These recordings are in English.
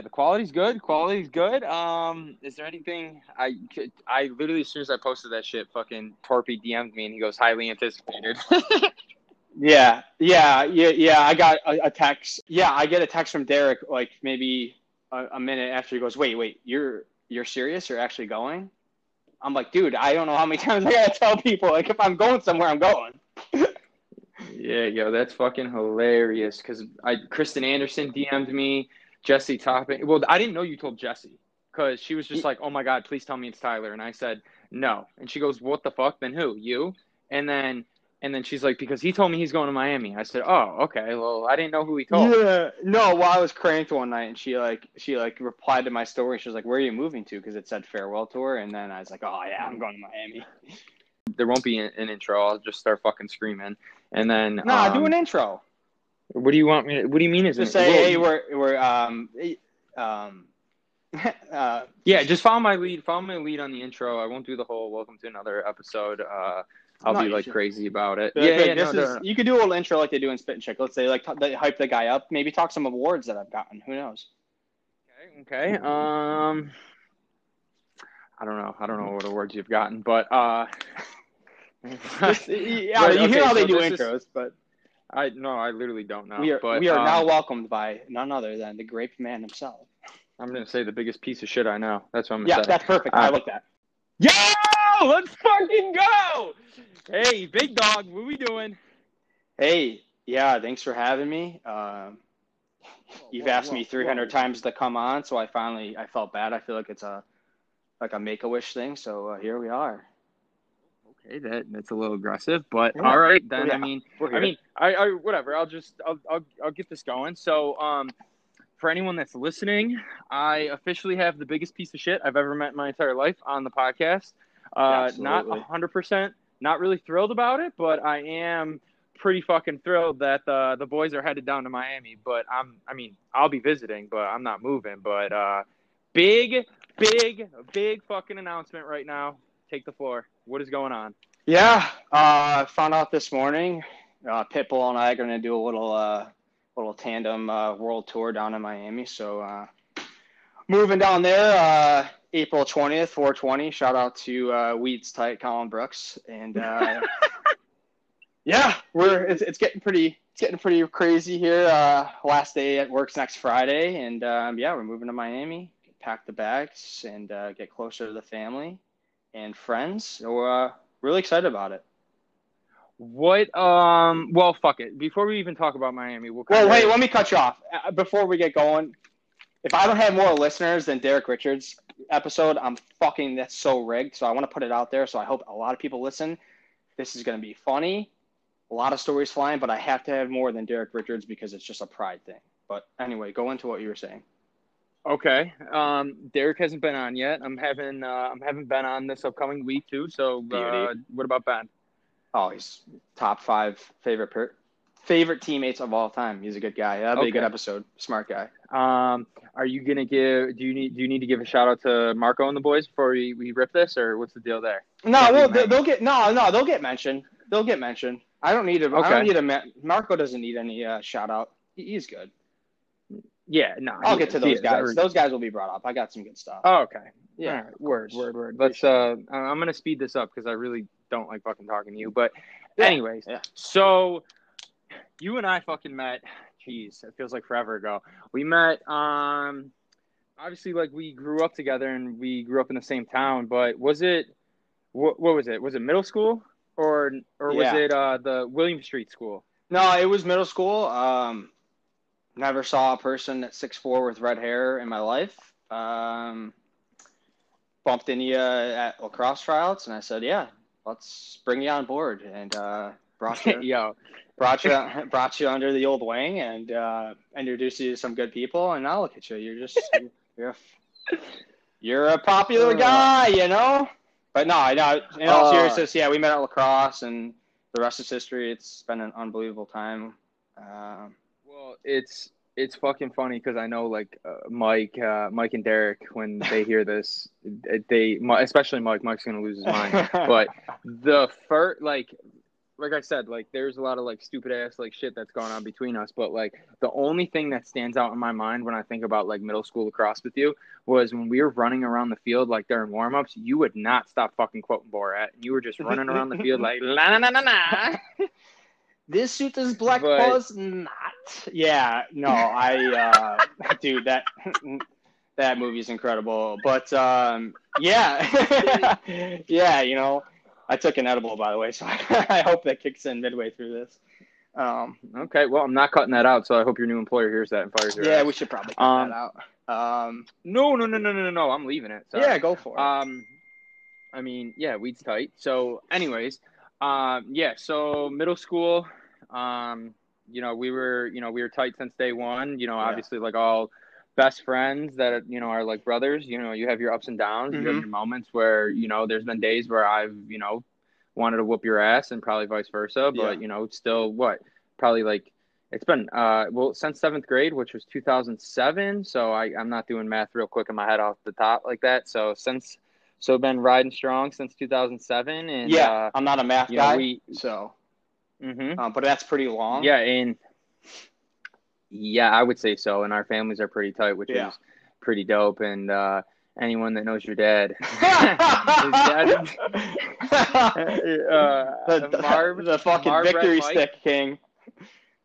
the quality's good. Quality's good. Um, is there anything I could? I literally as soon as I posted that shit, fucking Torpy DM'd me and he goes highly anticipated. Yeah, yeah, yeah, yeah. I got a, a text. Yeah, I get a text from Derek like maybe a, a minute after he goes, "Wait, wait, you're you're serious? You're actually going?" I'm like, dude, I don't know how many times I gotta tell people like if I'm going somewhere, I'm going. yeah, yo, that's fucking hilarious. Because I Kristen Anderson DM'd me, Jesse Topping. Well, I didn't know you told Jesse because she was just like, "Oh my god, please tell me it's Tyler," and I said no, and she goes, "What the fuck? Then who? You?" And then and then she's like, because he told me he's going to Miami. I said, oh, okay. Well, I didn't know who he told. Yeah, no. Well, I was cranked one night, and she like she like replied to my story. She was like, "Where are you moving to?" Because it said farewell tour, and then I was like, "Oh yeah, I'm going to Miami." There won't be an, an intro. I'll just start fucking screaming, and then Nah, um, do an intro. What do you want me? To, what do you mean? Is Just it? say, well, "Hey, we're we're um um." uh, yeah, just follow my lead. Follow my lead on the intro. I won't do the whole welcome to another episode. Uh, I'll No, be like should. crazy about it. Like, yeah, like, yeah, this no, is no, no. you could do a little intro like they do in Spit and Chick. Let's say like t- they hype the guy up, maybe talk some awards that I've gotten. Who knows? Okay, okay. Um, I don't know. I don't know what awards you've gotten, but uh, Just, yeah, Right, you hear okay, how they do this is- intros, but I no, I literally don't know. we are but, we are um, now welcomed by none other than the Grape Man himself. I'm gonna say the biggest piece of shit I know. That's what I'm gonna Yeah, say. that's perfect. Uh, I like that. Yo, let's fucking go! Hey, big dog, what we doing? Hey, yeah, thanks for having me. Um, you've whoa, asked me 300 whoa. times to come on, so I finally I felt bad. I feel like it's a like a make a wish thing. So uh, here we are. Okay, that that's a little aggressive, but Yeah. all right then. Yeah. I mean, I mean, I, I whatever. I'll just I'll, I'll I'll get this going. So, um, for anyone that's listening, I officially have the biggest piece of shit I've ever met in my entire life on the podcast. Uh, not Absolutely. hundred percent, not really thrilled about it, but I am pretty fucking thrilled that the the boys are headed down to Miami. But I'm, I mean, I'll be visiting, but I'm not moving. But uh, big, big, big fucking announcement right now. Take the floor. What is going on? Yeah, uh, found out this morning. Uh, Pitbull and I are going to do a little uh, little tandem uh, world tour down in Miami. So uh, moving down there, uh, April twentieth, four twenty. Shout out to uh, Weeds Tight, Colin Brooks, and uh, yeah, we're it's, it's getting pretty it's getting pretty crazy here. Uh, last day at work's next Friday, and um, yeah, we're moving to Miami. Pack the bags and uh, get closer to the family and friends. So uh, really excited about it. What? Um. Well, fuck it. Before we even talk about Miami, we'll. Well, wait, let me cut you off Uh, before we get going. If I don't have more listeners than Derek Richards episode, I'm fucking that's so rigged. So I want to put it out there. So I hope a lot of people listen. This is going to be funny, a lot of stories flying, but I have to have more than Derek Richards because it's just a pride thing. But anyway, go into what you were saying. Okay. Um. Derek hasn't been on yet. I'm having. Uh, I'm having Ben on this upcoming week too. So, uh, what about Ben? Oh, he's top five favorite per- favorite teammates of all time. He's a good guy. That'd be a good episode. Smart guy. Um. Are you gonna give? Do you need? Do you need to give a shout out to Marco and the boys before we, we rip this, or what's the deal there? No, Can't they'll, they'll, get no, no, they'll get mentioned. They'll get mentioned. I don't need a. I Okay. I don't need a. ma- Marco doesn't need any uh, shout out. He's good. Yeah. No. I'll get to those is. guys. Those guys will be brought up. I got some good stuff. Oh, okay. yeah, right. Word, word, word. Let's. Uh, I'm gonna speed this up because I really don't like fucking talking to you. But, Yeah, anyways, yeah. so you and I fucking met. Jeez, it feels like forever ago. We met. Um, obviously, like we grew up together and we grew up in the same town. But was it? What, what was it? Was it middle school or or was it uh, the William Street School? No, it was middle school. Um, never saw a person at six four with red hair in my life. Um, bumped into you at lacrosse tryouts, and I said, "Yeah, let's bring you on board." And uh, brought you Yo, brought you brought you under the old wing and uh, introduced you to some good people. And now look at you. You're just you're a, you're a popular Uh. guy, you know. But no, I know. In all Uh. seriousness, yeah, we met at lacrosse, and the rest is history. It's been an unbelievable time. Um, It's it's fucking funny because I know like uh, Mike, uh, Mike and Derek when they hear this, they especially Mike. Mike's gonna lose his mind. But the first, like, like I said, like there's a lot of like stupid ass like shit that's going on between us, but like the only thing that stands out in my mind when I think about like middle school lacrosse with you was when we were running around the field like during warm ups, you would not stop fucking quoting Borat. You were just running around the field like la na na na na. This suit is black But- was not. Yeah, no, I, uh, dude, that that movie's incredible. But um, yeah, yeah, you know, I took an edible by the way, so I hope that kicks in midway through this. Um, Okay, well I'm not cutting that out, so I hope your new employer hears that and fires your yeah, ass. we should probably cut Um, that out. Um, No, no, no, no, no, no, no. I'm leaving it. Sorry. yeah, go for it. Um, I mean, yeah, weed's tight. So, anyways, um, yeah. So middle school, um, you know, we were, you know, we were tight since day one. You know, Yeah. obviously, like all best friends that you know are like brothers. You know, you have your ups and downs. You have Mhm. your moments where you know there's been days where I've you know wanted to whoop your ass, and probably vice versa. But Yeah. you know, still what? Probably like. It's been uh well since seventh grade, which was 2007. So I I'm not doing math real quick in my head off the top like that. So since so been riding strong since 2007, and yeah, uh, I'm not a math you know, guy, we- so mhm. uh, but that's pretty long. yeah, and yeah, I would say so. And our families are pretty tight, which Yeah. is pretty dope. And uh, anyone that knows your dad, uh, the, Marv, the fucking Marv victory Mike. stick king.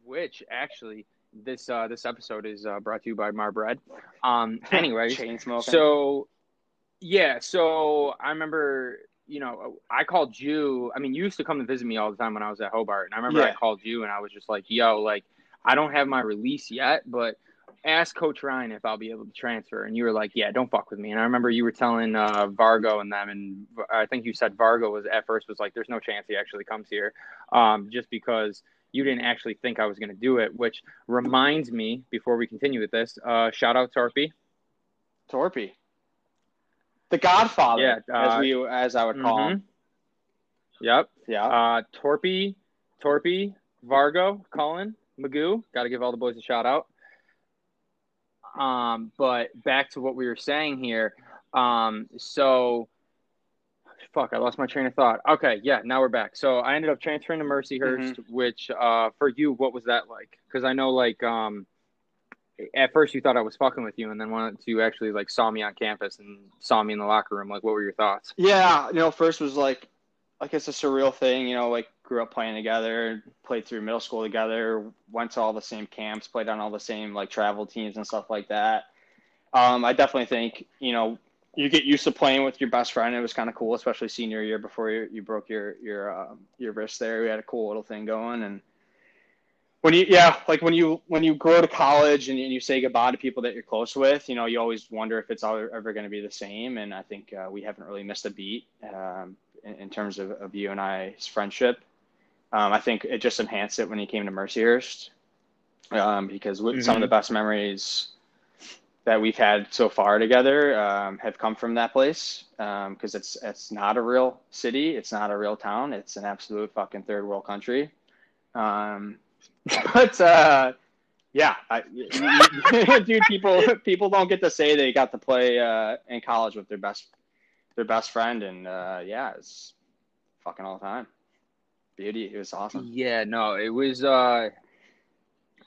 which actually this uh, this episode is uh, brought to you by Mar Bread. Um, smoking. So, yeah. So I remember, you know, I called you. I mean, you used to come to visit me all the time when I was at Hobart, and I remember I called you, and I was just like, "Yo, like, I don't have my release yet, but." Ask Coach Ryan if I'll be able to transfer, and you were like, "Yeah, don't fuck with me." And I remember you were telling uh, Vargo and them, and I think you said Vargo was at first was like, "There's no chance he actually comes here," um, just because you didn't actually think I was going to do it. Which reminds me, before we continue with this, uh, shout out Torpy. Torpy. The Godfather, Yeah, uh, as we as I would call Mhm. him. Yep. Yeah. Uh, Torpy, Torpy, Vargo, Cullen, Magoo. Got to give all the boys a shout out. Um, but back to what we were saying here. Um, so, fuck, I lost my train of thought. Okay, yeah, now we're back. So I ended up transferring to Mercyhurst, which, uh, for you, what was that like? Because I know, like, um, at first you thought I was fucking with you, and then once you actually like saw me on campus and saw me in the locker room, like, what were your thoughts? Yeah, you know, first was like, like it's a surreal thing. You know, like grew up playing together, played through middle school together, went to all the same camps, played on all the same like travel teams and stuff like that. Um, I definitely think you know you get used to playing with your best friend. It was kind of cool, especially senior year before you, you broke your your um, your wrist there. We had a cool little thing going and. When you yeah like when you when you grow to college and, and you say goodbye to people that you're close with you know you always wonder if it's ever, ever going to be the same and I think uh, we haven't really missed a beat um, in, in terms of, of you and I's friendship. Um, I think it just enhanced it when he came to Mercyhurst um, because with some of the best memories that we've had so far together um, have come from that place because it's it's not a real city, it's not a real town, it's an absolute fucking third world country. Um, but uh, yeah, I, dude, people people don't get to say they got to play uh, in college with their best their best friend, and uh, yeah, it's fucking all the time. Beauty, it was awesome. Yeah, no, it was. uh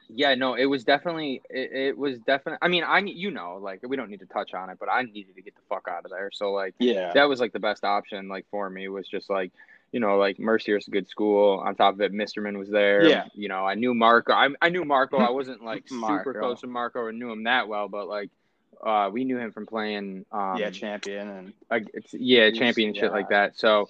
Yeah, no, it was definitely. It, it was definitely. I mean, I you know, like we don't need to touch on it, but I needed to get the fuck out of there. So like Yeah, that was like the best option. Like for me was just like. You know, like Mercyhurst a good school. On top of it, Misterman was there. Yeah. You know, I knew Marco. I, I knew Marco. I wasn't like super close to Marco or knew him that well, but like, uh, we knew him from playing. Um, yeah, champion, and like it's yeah, champion and shit yeah. like that. So,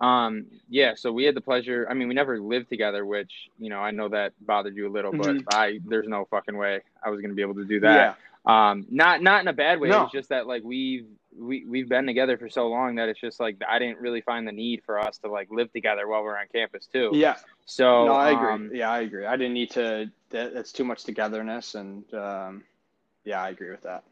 um, yeah, so we had the pleasure. I mean, we never lived together, which you know I know that bothered you a little, but I there's no fucking way I was gonna be able to do that. Um, not not in a bad way. No. It's just that like we've we we've been together for so long that it's just like I didn't really find the need for us to like live together while we're on campus too. yeah, So no, I agree. um, yeah, I agree. I didn't need to. That, that's too much togetherness, and um, yeah, I agree with that.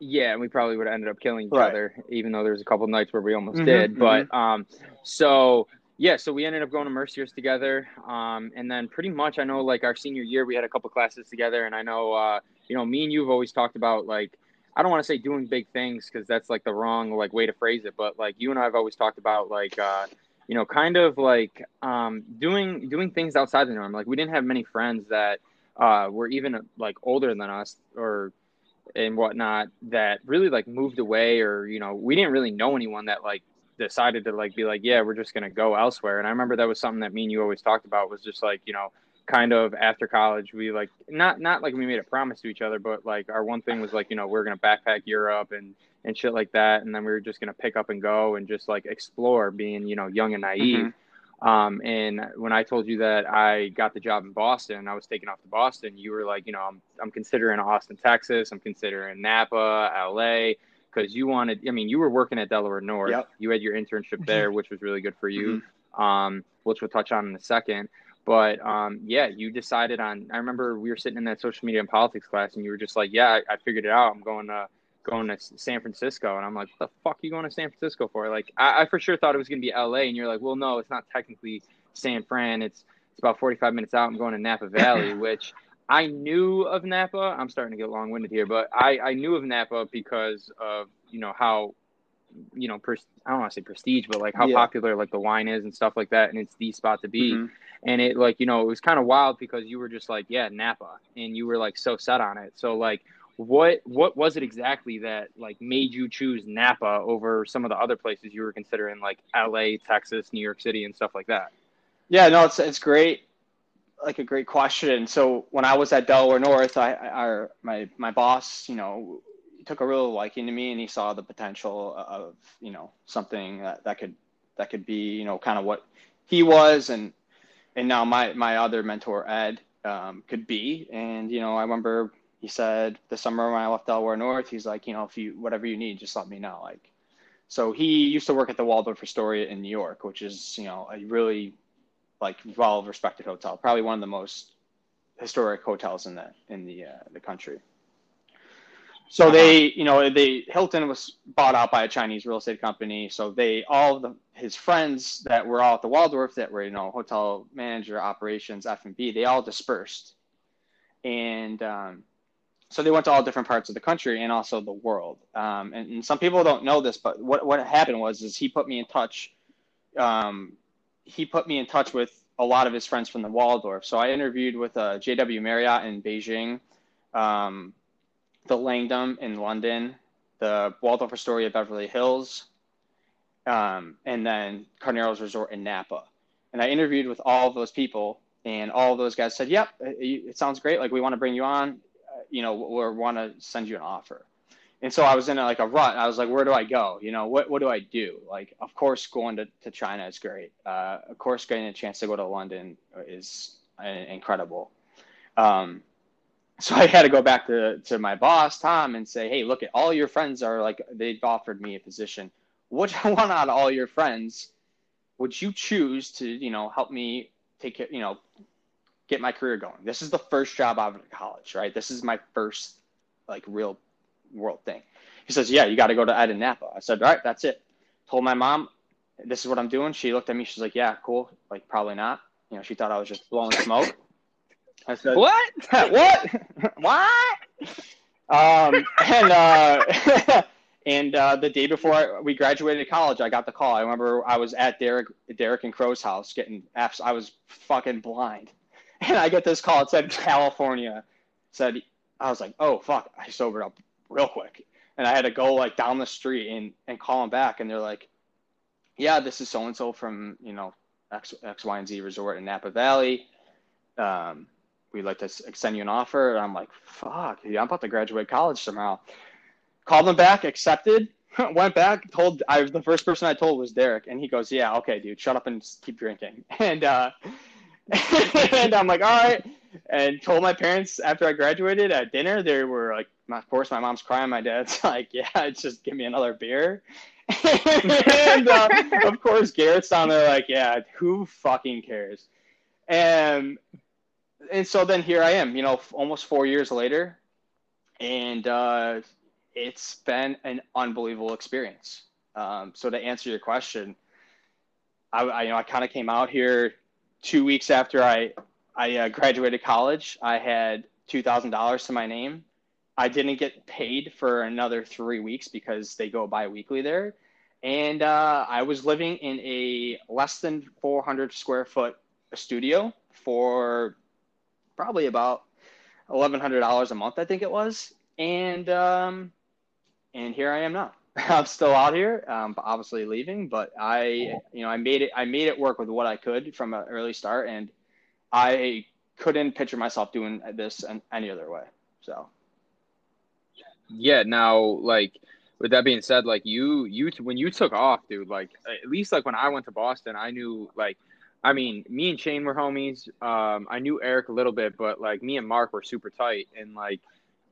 Yeah, and we probably would have ended up killing each Right. other, even though there was a couple nights where we almost Mhm, did. But um, so yeah, so we ended up going to Mercyhurst together, um, and then pretty much I know like our senior year we had a couple classes together, and I know uh, you know me and you've always talked about like I don't want to say doing big things because that's like the wrong like way to phrase it, but like you and I have always talked about like uh, you know, kind of like um, doing doing things outside the norm. Like we didn't have many friends that uh, were even like older than us or and whatnot that really like moved away or you know we didn't really know anyone that like decided to like be like yeah we're just gonna go elsewhere and i remember that was something that me and you always talked about was just like you know kind of after college we like not not like we made a promise to each other but like our one thing was like you know we're gonna backpack europe and and shit like that and then we were just gonna pick up and go and just like explore being you know young and naive mm-hmm. um and when i told you that i got the job in boston i was taken off to boston you were like you know i'm, I'm considering austin texas i'm considering napa la because you wanted i mean you were working at delaware north yep. you had your internship mm-hmm. there which was really good for you mm-hmm. um which we'll touch on in a second but um, yeah, you decided on. I remember we were sitting in that social media and politics class, and you were just like, "Yeah, I, I figured it out. I'm going to going to San Francisco." And I'm like, "What the fuck are you going to San Francisco for?" Like, I, I for sure thought it was going to be L.A. And you're like, "Well, no, it's not technically San Fran. It's it's about 45 minutes out. I'm going to Napa Valley, which." I knew of Napa. I'm starting to get long winded here, but I, I knew of Napa because of you know how you know, pers- I don't want to say prestige, but like how yeah. popular like the wine is and stuff like that, and it's the spot to be. Mm-hmm. And it like you know it was kind of wild because you were just like yeah Napa, and you were like so set on it. So like what what was it exactly that like made you choose Napa over some of the other places you were considering like L.A., Texas, New York City, and stuff like that? Yeah, no, it's it's great. Like a great question. So when I was at Delaware North, I, I our my my boss, you know, took a real liking to me and he saw the potential of you know something that, that could that could be you know kind of what he was and and now my my other mentor ed um, could be. And you know i remember he said the summer when i left delaware north he's like you know if you whatever you need just let me know. Like so he used to work at the waldorf astoria in new york which is you know a really like well respected hotel probably one of the most historic hotels in the in the uh, the country so uh-huh. they, you know, they Hilton was bought out by a Chinese real estate company. So they all the his friends that were all at the Waldorf that were you know hotel manager operations F and B, they all dispersed, and um, so they went to all different parts of the country and also the world. Um, and, and, some people don't know this, but what what happened was is he put me in touch. Um, he put me in touch with a lot of his friends from the Waldorf. So I interviewed with uh, JW Marriott in Beijing. Um, the Langham in London, the Waldorf Astoria Beverly Hills, um, and then Carneros Resort in Napa. And I interviewed with all of those people, and all those guys said, "Yep, it, it sounds great. Like we want to bring you on. Uh, you know, we want to send you an offer." And so I was in a, like a rut. I was like, "Where do I go? You know, what what do I do?" Like, of course, going to, to China is great. Uh, of course, getting a chance to go to London is uh, incredible. Um, so I had to go back to, to my boss, Tom, and say, hey, look at all your friends are like, they've offered me a position. Which one out of all your friends would you choose to, you know, help me take care, you know, get my career going? This is the first job out of college, right? This is my first like real world thing. He says, yeah, you got to go to Ed and Napa. I said, all right, that's it. Told my mom, this is what I'm doing. She looked at me. She's like, yeah, cool. Like, probably not. You know, she thought I was just blowing smoke. I said, "What? what? what?" Um, and uh, and uh, the day before I, we graduated college, I got the call. I remember I was at Derek Derek and Crow's house getting apps. I was fucking blind, and I get this call. It said California. It said I was like, "Oh fuck!" I sobered up real quick, and I had to go like down the street and and call them back, and they're like, "Yeah, this is so and so from you know X X Y and Z Resort in Napa Valley." Um, we'd like to extend you an offer. And I'm like, fuck, yeah, I'm about to graduate college tomorrow. Called them back, accepted, went back, told I was the first person I told was Derek, and he goes, yeah, okay, dude, shut up and keep drinking. And uh, and I'm like, all right, and told my parents after I graduated at dinner. They were like, of course, my mom's crying. My dad's like, yeah, just give me another beer. and uh, of course, Garrett's down there like, yeah, who fucking cares? And and so then here I am, you know, almost four years later, and uh, it's been an unbelievable experience. Um, so to answer your question, I, I you know I kind of came out here two weeks after I I uh, graduated college. I had two thousand dollars to my name. I didn't get paid for another three weeks because they go bi-weekly there, and uh, I was living in a less than 400 square foot studio for probably about $1,100 a month, I think it was, and um, and here I am now. I'm still out here, um, obviously leaving, but I, you know, I made it. I made it work with what I could from an early start, and I couldn't picture myself doing this any other way. So, yeah. Now, like with that being said, like you, you when you took off, dude, like at least like when I went to Boston, I knew like, I mean, me and Shane were homies. Um, I knew Eric a little bit, but like me and Mark were super tight, and like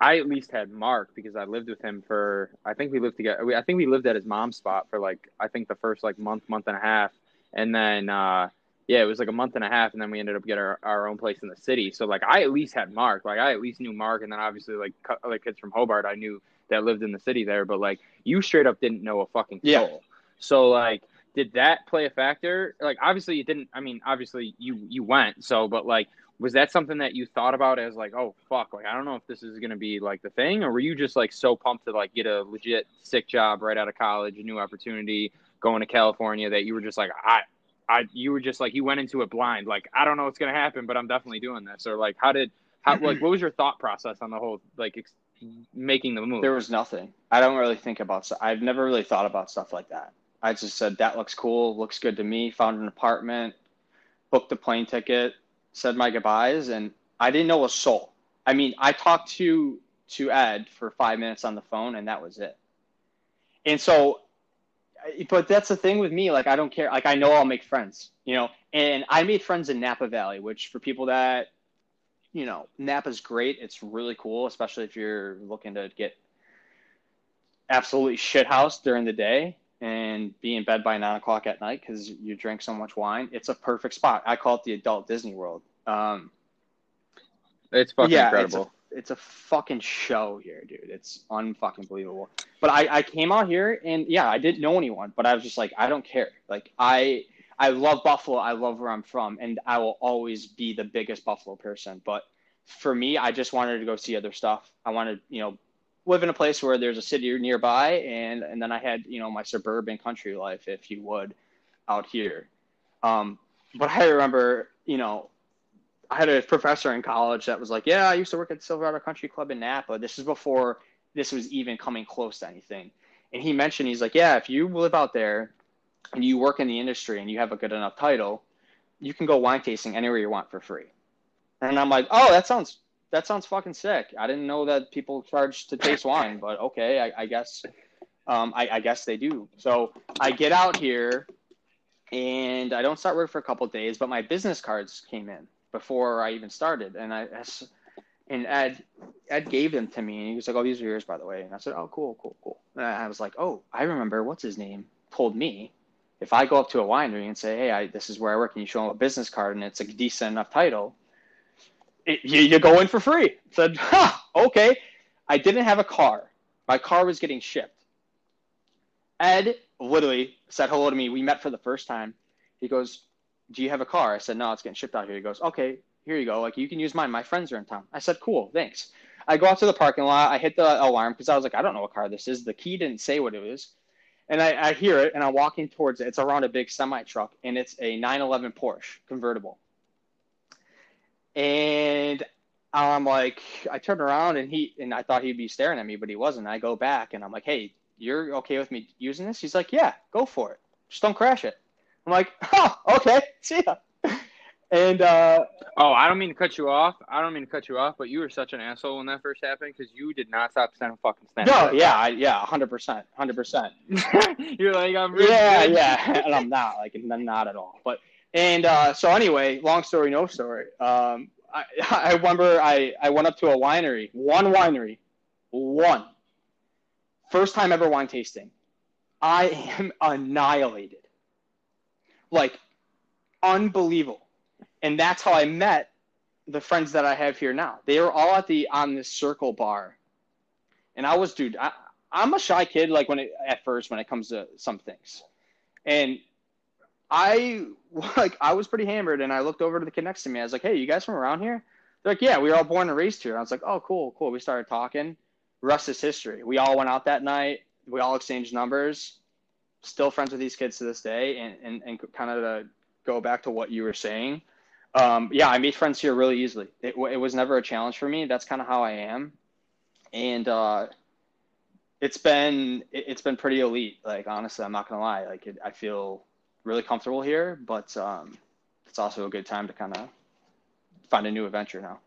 I at least had Mark because I lived with him for I think we lived together. I think we lived at his mom's spot for like I think the first like month, month and a half, and then uh, yeah, it was like a month and a half, and then we ended up getting our, our own place in the city. So like I at least had Mark, like I at least knew Mark, and then obviously like other kids from Hobart I knew that lived in the city there, but like you straight up didn't know a fucking soul. Yeah. So like did that play a factor? Like obviously you didn't. I mean obviously you you went so, but like was that something that you thought about as like, oh fuck, like I don't know if this is gonna be like the thing, or were you just like so pumped to like get a legit sick job right out of college, a new opportunity, going to California that you were just like, I, I, you were just like you went into it blind, like I don't know what's gonna happen, but I'm definitely doing this, or like how did how like what was your thought process on the whole like ex- making the move? There was nothing. I don't really think about. I've never really thought about stuff like that. I just said that looks cool, looks good to me. Found an apartment, booked the plane ticket, said my goodbyes, and I didn't know a soul. I mean, I talked to to Ed for five minutes on the phone, and that was it. And so, but that's the thing with me. Like, I don't care. Like, I know I'll make friends, you know. And I made friends in Napa Valley, which for people that, you know, Napa's great. It's really cool, especially if you're looking to get absolutely shit house during the day and be in bed by nine o'clock at night because you drink so much wine. It's a perfect spot. I call it the adult Disney World. Um, it's fucking yeah, incredible. It's a, it's a fucking show here, dude. It's unfucking believable. But I, I came out here and yeah, I didn't know anyone, but I was just like, I don't care. Like I I love Buffalo. I love where I'm from, and I will always be the biggest Buffalo person. But for me, I just wanted to go see other stuff. I wanted, you know, live in a place where there's a city nearby, and and then I had you know my suburban country life, if you would, out here. Um, but I remember, you know, I had a professor in college that was like, "Yeah, I used to work at Silverado Country Club in Napa. This is before this was even coming close to anything." And he mentioned, he's like, "Yeah, if you live out there and you work in the industry and you have a good enough title, you can go wine tasting anywhere you want for free." And I'm like, "Oh, that sounds that sounds fucking sick. I didn't know that people charge to taste wine, but okay, I, I guess, um, I, I, guess they do. So I get out here, and I don't start work for a couple days, but my business cards came in before I even started, and I, and Ed, Ed gave them to me, and he was like, "Oh, these are yours, by the way." And I said, "Oh, cool, cool, cool." And I was like, "Oh, I remember. What's his name? Told me." If I go up to a winery and say, "Hey, I, this is where I work," and you show them a business card and it's a decent enough title, it, you, you go in for free. Said, huh, okay. I didn't have a car. My car was getting shipped. Ed literally said hello to me. We met for the first time. He goes, Do you have a car? I said, No, it's getting shipped out here. He goes, Okay, here you go. Like, you can use mine. My friends are in town. I said, Cool, thanks. I go out to the parking lot. I hit the alarm because I was like, I don't know what car this is. The key didn't say what it was. And I, I hear it and I'm walking towards it. It's around a big semi truck and it's a 911 Porsche convertible. And I'm like, I turn around and he and I thought he'd be staring at me, but he wasn't. I go back and I'm like, hey, you're okay with me using this? He's like, yeah, go for it. Just don't crash it. I'm like, oh, okay, see ya. And uh, oh, I don't mean to cut you off. I don't mean to cut you off, but you were such an asshole when that first happened because you did not stop sending fucking snaps. No, yeah, I, yeah, hundred percent, hundred percent. You're like, I'm really yeah, good. yeah, and I'm not like, not at all. But and uh, so anyway, long story, no story. Um, I, I remember I, I went up to a winery, one winery, one. First time ever wine tasting. I am annihilated. Like, unbelievable. And that's how I met the friends that I have here now. They were all at the on this circle bar. And I was, dude, I, I'm a shy kid, like when it, at first when it comes to some things. And I like I was pretty hammered and I looked over to the kid next to me. I was like, "Hey, you guys from around here?" They're like, "Yeah, we were all born and raised here." I was like, "Oh, cool, cool." We started talking. Rest is history. We all went out that night. We all exchanged numbers. still friends with these kids to this day, and and, and kind of to go back to what you were saying. Um, yeah, I made friends here really easily. It, it was never a challenge for me. That's kind of how I am, and uh, it's been it, has been pretty elite. Like honestly, I'm not gonna lie. Like it, I feel really comfortable here, but um, it's also a good time to kind of find a new adventure now.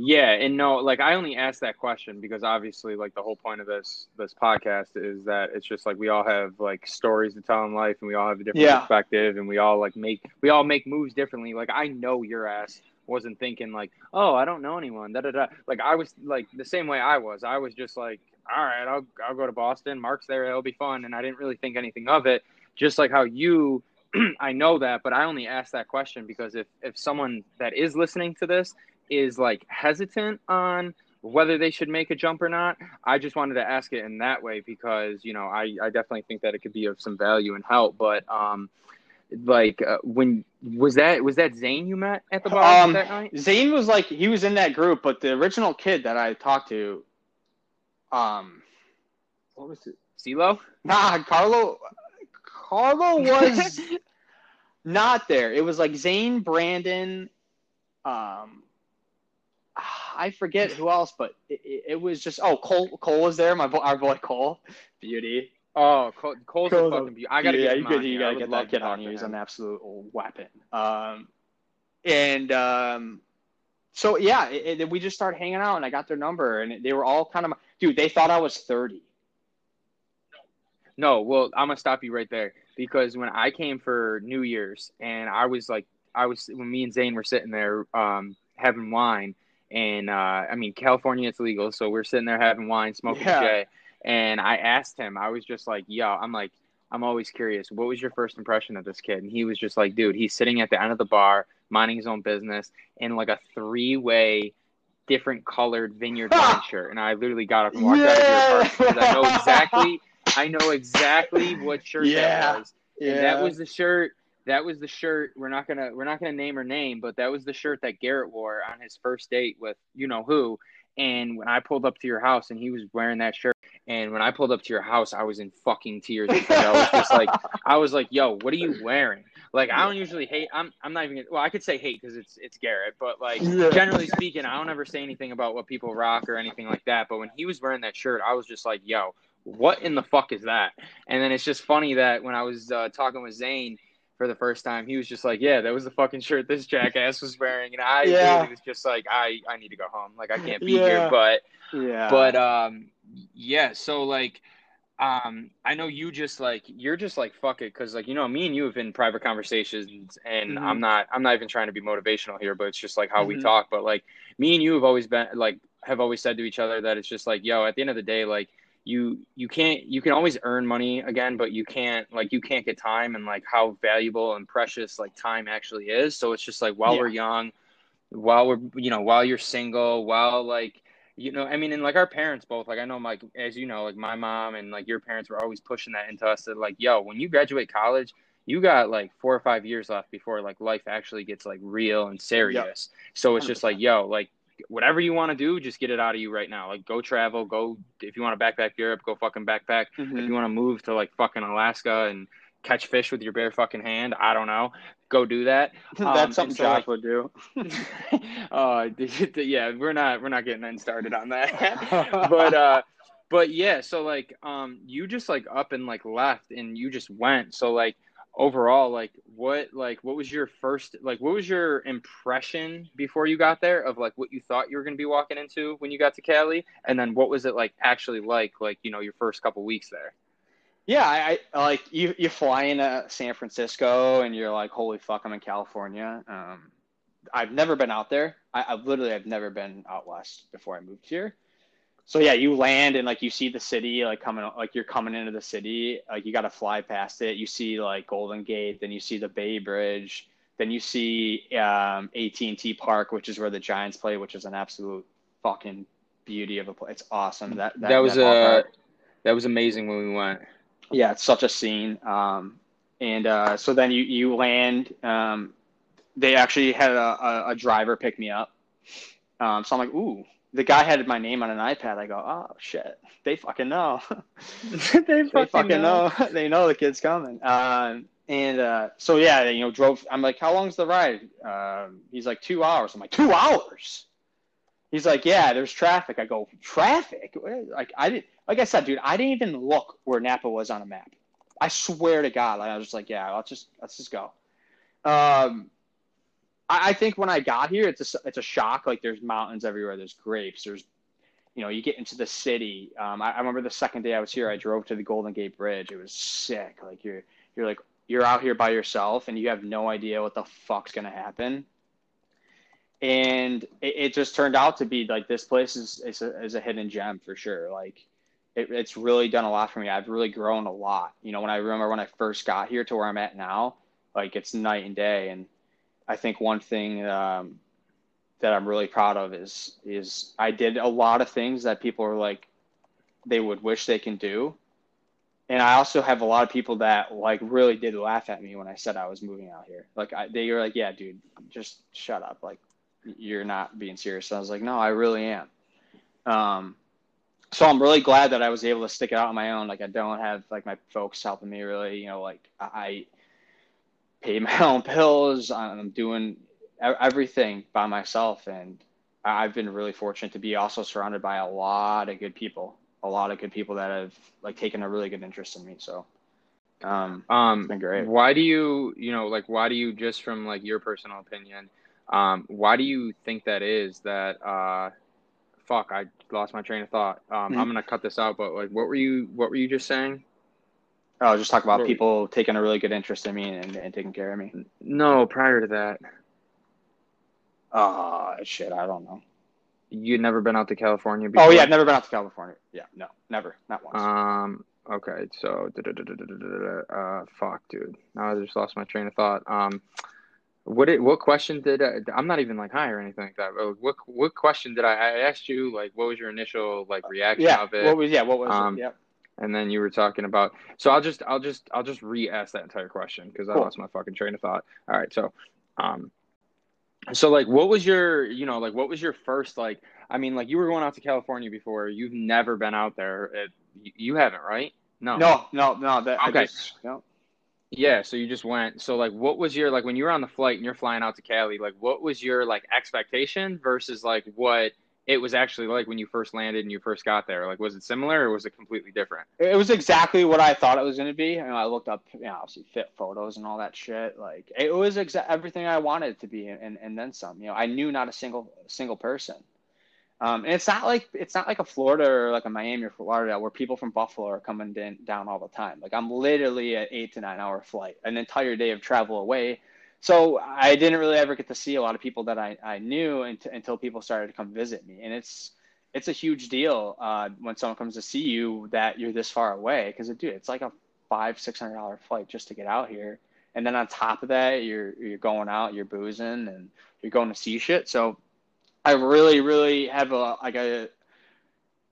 Yeah, and no, like I only asked that question because obviously, like the whole point of this this podcast is that it's just like we all have like stories to tell in life, and we all have a different yeah. perspective, and we all like make we all make moves differently. Like I know your ass wasn't thinking like, oh, I don't know anyone. Da da da. Like I was like the same way I was. I was just like, all right, I'll I'll go to Boston. Mark's there. It'll be fun, and I didn't really think anything of it. Just like how you I know that, but I only ask that question because if if someone that is listening to this is like hesitant on whether they should make a jump or not. I just wanted to ask it in that way because you know I, I definitely think that it could be of some value and help. But um, like uh, when was that was that Zane you met at the bar um, that night? Zane was like he was in that group, but the original kid that I talked to, um, what was it? CeeLo? Nah, Carlo. Carlo was not there. It was like Zane, Brandon, um, I forget who else, but it, it, was just oh Cole Cole was there, my boy, our boy Cole, beauty. Oh, Cole, Cole's, Cole's a fucking beauty. I gotta yeah, get you, good, you gotta get that kid on here. He's an absolute weapon. Um, and um, so yeah, it, it, we just started hanging out, and I got their number, and they were all kind of dude. They thought I was thirty. No, well, I'm gonna stop you right there because when I came for New Year's, and I was like, I was when me and Zane were sitting there um, having wine and uh, I mean California it's legal, so we're sitting there having wine, smoking yeah. J. And I asked him, I was just like, "Yo, I'm like, I'm always curious. What was your first impression of this kid?" And he was just like, "Dude, he's sitting at the end of the bar, minding his own business, in like a three way." different colored vineyard wine shirt and I literally got up and walked yeah. out of your apartment because I know exactly I know exactly what shirt yeah. that was. Yeah. And that was the shirt that was the shirt we're not gonna we're not gonna name her name but that was the shirt that garrett wore on his first date with you know who and when i pulled up to your house and he was wearing that shirt and when i pulled up to your house i was in fucking tears because i was just like i was like yo what are you wearing like i don't usually hate i'm, I'm not even well i could say hate because it's it's garrett but like yeah. generally speaking i don't ever say anything about what people rock or anything like that but when he was wearing that shirt i was just like yo what in the fuck is that and then it's just funny that when i was uh, talking with zane for the first time, he was just like, "Yeah, that was the fucking shirt this jackass was wearing," and I yeah. really was just like, "I I need to go home. Like I can't be yeah. here." But yeah, but um, yeah. So like, um, I know you just like you're just like fuck it because like you know me and you have been private conversations, and mm-hmm. I'm not I'm not even trying to be motivational here, but it's just like how mm-hmm. we talk. But like me and you have always been like have always said to each other that it's just like, yo, at the end of the day, like you you can't you can always earn money again but you can't like you can't get time and like how valuable and precious like time actually is so it's just like while yeah. we're young while we're you know while you're single while like you know i mean and like our parents both like i know like as you know like my mom and like your parents were always pushing that into us that like yo when you graduate college you got like four or five years left before like life actually gets like real and serious yep. so it's just like yo like whatever you want to do, just get it out of you right now. Like go travel, go if you want to backpack Europe, go fucking backpack. Mm-hmm. If you want to move to like fucking Alaska and catch fish with your bare fucking hand, I don't know. Go do that. That's um, something so, Josh like, would do. uh, yeah, we're not we're not getting started on that. but uh, but yeah, so like um, you just like up and like left and you just went. So like overall like what like what was your first like what was your impression before you got there of like what you thought you were going to be walking into when you got to Cali? And then what was it like actually like like you know your first couple weeks there? Yeah I, I like you you fly into San Francisco and you're like holy fuck I'm in California. Um I've never been out there. I, I've literally I've never been out west before I moved here so yeah, you land and like you see the city like coming like you're coming into the city. Like you got to fly past it. You see like Golden Gate, then you see the Bay Bridge, then you see um, AT&T Park, which is where the Giants play, which is an absolute fucking beauty of a place. It's awesome. That that, that was that, uh, that was amazing when we went. Yeah, it's such a scene. Um, and uh, so then you you land. Um, they actually had a, a, a driver pick me up. Um, so I'm like, ooh, the guy had my name on an iPad. I go, oh shit, they fucking know. they fucking, they fucking know. they know the kid's coming. Um, and uh, so yeah, you know, drove. I'm like, how long's the ride? Um, he's like two hours. I'm like, two hours. He's like, yeah, there's traffic. I go, traffic? Like I didn't. Like I said, dude, I didn't even look where Napa was on a map. I swear to God, like, I was just like, yeah, let's just let's just go. Um, I, I think when I got here, it's a it's a shock. Like there's mountains everywhere. There's grapes. There's you know, you get into the city. Um, I, I remember the second day I was here, I drove to the Golden Gate Bridge. It was sick. Like you're you're like you're out here by yourself and you have no idea what the fuck's gonna happen. And it, it just turned out to be like this place is is a, is a hidden gem for sure. Like it, it's really done a lot for me. I've really grown a lot. You know, when I remember when I first got here to where I'm at now, like it's night and day. And I think one thing um, that I'm really proud of is is I did a lot of things that people are like they would wish they can do and I also have a lot of people that like really did laugh at me when I said I was moving out here. Like I, they were like, "Yeah, dude, just shut up. Like you're not being serious." And I was like, "No, I really am." Um, so I'm really glad that I was able to stick it out on my own. Like I don't have like my folks helping me really. You know, like I pay my own bills. I'm doing everything by myself, and I've been really fortunate to be also surrounded by a lot of good people a lot of good people that have like taken a really good interest in me. So, um, um, been great. Why do you, you know, like, why do you just from like your personal opinion, um, why do you think that is that, uh, fuck, I lost my train of thought. Um, mm-hmm. I'm going to cut this out, but like, what were you, what were you just saying? Oh, just talk about people taking a really good interest in me and, and taking care of me. No, prior to that. Ah, uh, shit, I don't know. You'd never been out to California before? Oh yeah, I've never been out to California. Yeah, no, never, not once. Um. Okay, so uh, fuck, dude. Now I just lost my train of thought. Um, what it, what question did I, I'm not even like high or anything like that. But what what question did I, I asked you? Like, what was your initial like reaction yeah, of it? What was yeah? What was um, it? Yep. And then you were talking about. So I'll just I'll just I'll just re-ask that entire question because I lost my fucking train of thought. All right, so um, so like what was your you know like what was your first like i mean like you were going out to california before you've never been out there it, you haven't right no no no no that, okay just, no. yeah so you just went so like what was your like when you were on the flight and you're flying out to cali like what was your like expectation versus like what it was actually like when you first landed and you first got there? Like, was it similar or was it completely different? It was exactly what I thought it was going to be. I looked up, you know, obviously fit photos and all that shit. Like, it was exa- everything I wanted it to be, and, and then some. You know, I knew not a single single person. Um, and it's not like it's not like a Florida or like a Miami or Florida where people from Buffalo are coming in, down all the time. Like I'm literally an eight to nine hour flight, an entire day of travel away so I didn't really ever get to see a lot of people that I, I knew until, until people started to come visit me. And it's, it's a huge deal uh, when someone comes to see you that you're this far away. Cause it, dude, it's like a five, $600 flight just to get out here. And then on top of that, you're, you're going out, you're boozing and you're going to see shit. So I really, really have a, like a,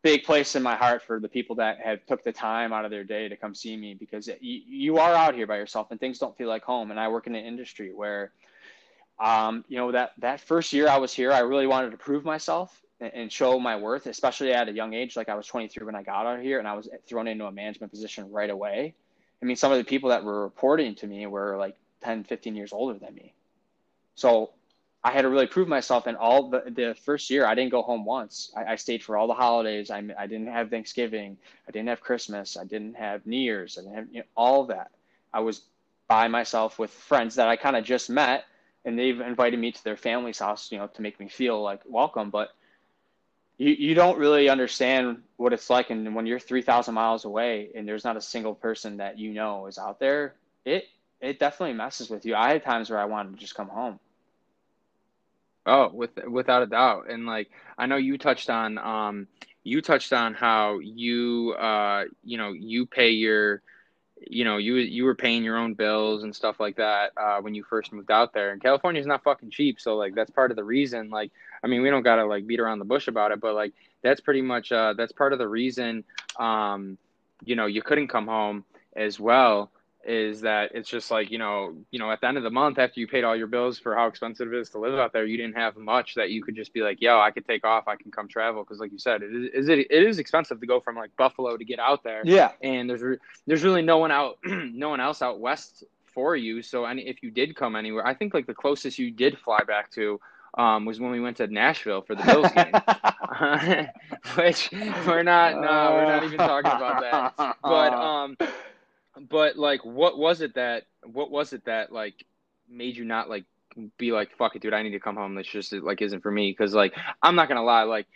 big place in my heart for the people that have took the time out of their day to come see me because you, you are out here by yourself and things don't feel like home. And I work in an industry where, um, you know, that, that first year I was here, I really wanted to prove myself and, and show my worth, especially at a young age. Like I was 23 when I got out here and I was thrown into a management position right away. I mean, some of the people that were reporting to me were like 10, 15 years older than me. So I had to really prove myself. And all the, the first year, I didn't go home once. I, I stayed for all the holidays. I, I didn't have Thanksgiving. I didn't have Christmas. I didn't have New Year's. I didn't have you know, all that. I was by myself with friends that I kind of just met, and they've invited me to their family's house, you know, to make me feel like welcome. But you, you don't really understand what it's like. And when you're 3,000 miles away and there's not a single person that you know is out there, it, it definitely messes with you. I had times where I wanted to just come home. Oh, with without a doubt. And like I know you touched on um you touched on how you uh you know, you pay your you know, you you were paying your own bills and stuff like that uh when you first moved out there. And California's not fucking cheap, so like that's part of the reason like I mean, we don't got to like beat around the bush about it, but like that's pretty much uh that's part of the reason um you know, you couldn't come home as well is that it's just like you know you know at the end of the month after you paid all your bills for how expensive it is to live out there you didn't have much that you could just be like yo i could take off i can come travel because like you said it is it, it is expensive to go from like buffalo to get out there yeah and there's re- there's really no one out no one else out west for you so any if you did come anywhere i think like the closest you did fly back to um, was when we went to Nashville for the Bills game, which we're not. No, we're not even talking about that. But um, but like, what was it that? What was it that like made you not like be like, fuck it, dude, I need to come home. This just like isn't for me. Because like, I'm not gonna lie, like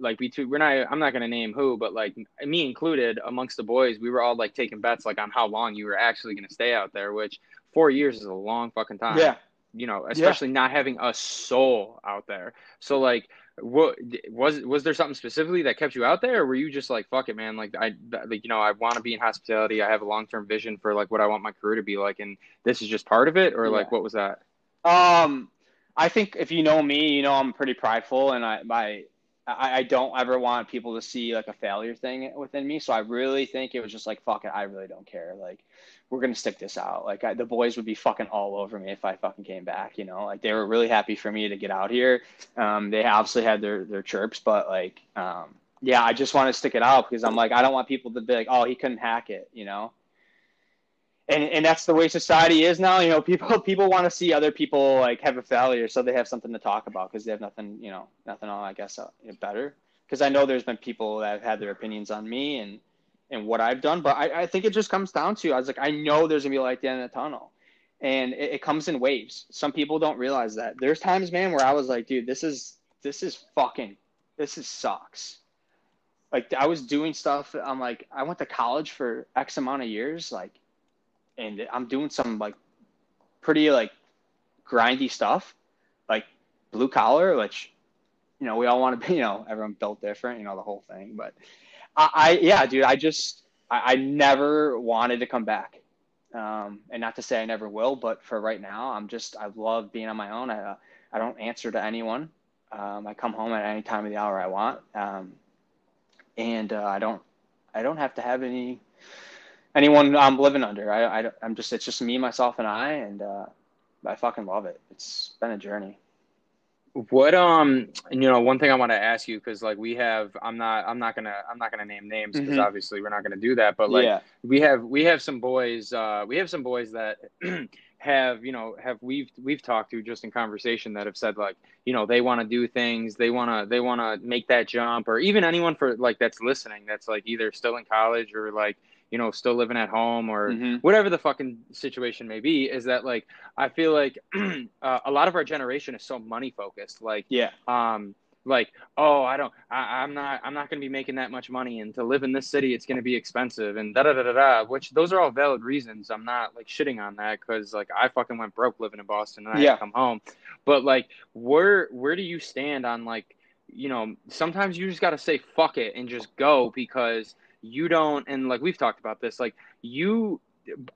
like we two we're not i'm not going to name who but like me included amongst the boys we were all like taking bets like on how long you were actually going to stay out there which four years is a long fucking time yeah you know, especially yeah. not having a soul out there. So like, what was was there something specifically that kept you out there, or were you just like, fuck it, man? Like I, like you know, I want to be in hospitality. I have a long term vision for like what I want my career to be like, and this is just part of it, or yeah. like what was that? Um, I think if you know me, you know I'm pretty prideful, and I my I, I don't ever want people to see like a failure thing within me. So I really think it was just like, fuck it, I really don't care. Like, we're gonna stick this out. Like, I, the boys would be fucking all over me if I fucking came back. You know, like they were really happy for me to get out here. Um, they obviously had their their chirps, but like, um, yeah, I just want to stick it out because I'm like, I don't want people to be like, oh, he couldn't hack it. You know and and that's the way society is now. You know, people people want to see other people like have a failure, so they have something to talk about because they have nothing, you know, nothing on, I guess, uh, better. Because I know there's been people that have had their opinions on me and and what I've done, but I, I think it just comes down to I was like, I know there's gonna be light at the end of the tunnel, and it, it comes in waves. Some people don't realize that. There's times, man, where I was like, dude, this is this is fucking, this is sucks. Like I was doing stuff. I'm like, I went to college for X amount of years, like and I'm doing some like pretty like grindy stuff, like blue collar, which you know we all want to be. You know, everyone built different. You know the whole thing, but I, I yeah, dude, I just I, I, never wanted to come back. Um, and not to say I never will, but for right now, I'm just I love being on my own. I uh, I don't answer to anyone. Um, I come home at any time of the hour I want, um, and uh, I don't I don't have to have any anyone I'm living under. I, I am just it's just me, myself, and I, and uh, I fucking love it. It's been a journey. What um you know one thing I want to ask you because like we have I'm not I'm not gonna I'm not gonna name names because mm-hmm. obviously we're not gonna do that but like yeah. we have we have some boys uh we have some boys that have you know have we've we've talked to just in conversation that have said like you know they want to do things they want to they want to make that jump or even anyone for like that's listening that's like either still in college or like you know, still living at home or mm-hmm. whatever the fucking situation may be, is that like I feel like uh, a lot of our generation is so money focused. Like, yeah, um, like oh I don't I, I'm not I'm not going to be making that much money, and to live in this city it's going to be expensive, and da da da da da. Which those are all valid reasons. I'm not like shitting on that because like I fucking went broke living in Boston and I yeah. come home. But like, where where do you stand on like you know sometimes you just got to say fuck it and just go because you don't and like we've talked about this like you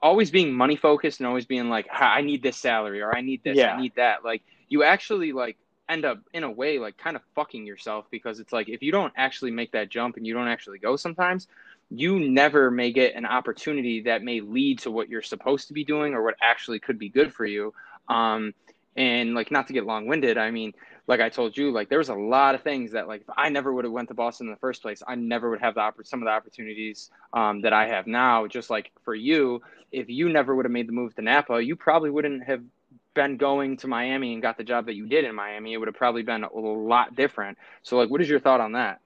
always being money focused and always being like i need this salary or i need this yeah. i need that like you actually like end up in a way like kind of fucking yourself because it's like if you don't actually make that jump and you don't actually go sometimes you never may get an opportunity that may lead to what you're supposed to be doing or what actually could be good for you um and like not to get long winded i mean like I told you, like there was a lot of things that like if I never would have went to Boston in the first place, I never would have the opp- some of the opportunities um, that I have now. Just like for you, if you never would have made the move to Napa, you probably wouldn't have been going to Miami and got the job that you did in Miami. It would have probably been a, a lot different. So like, what is your thought on that?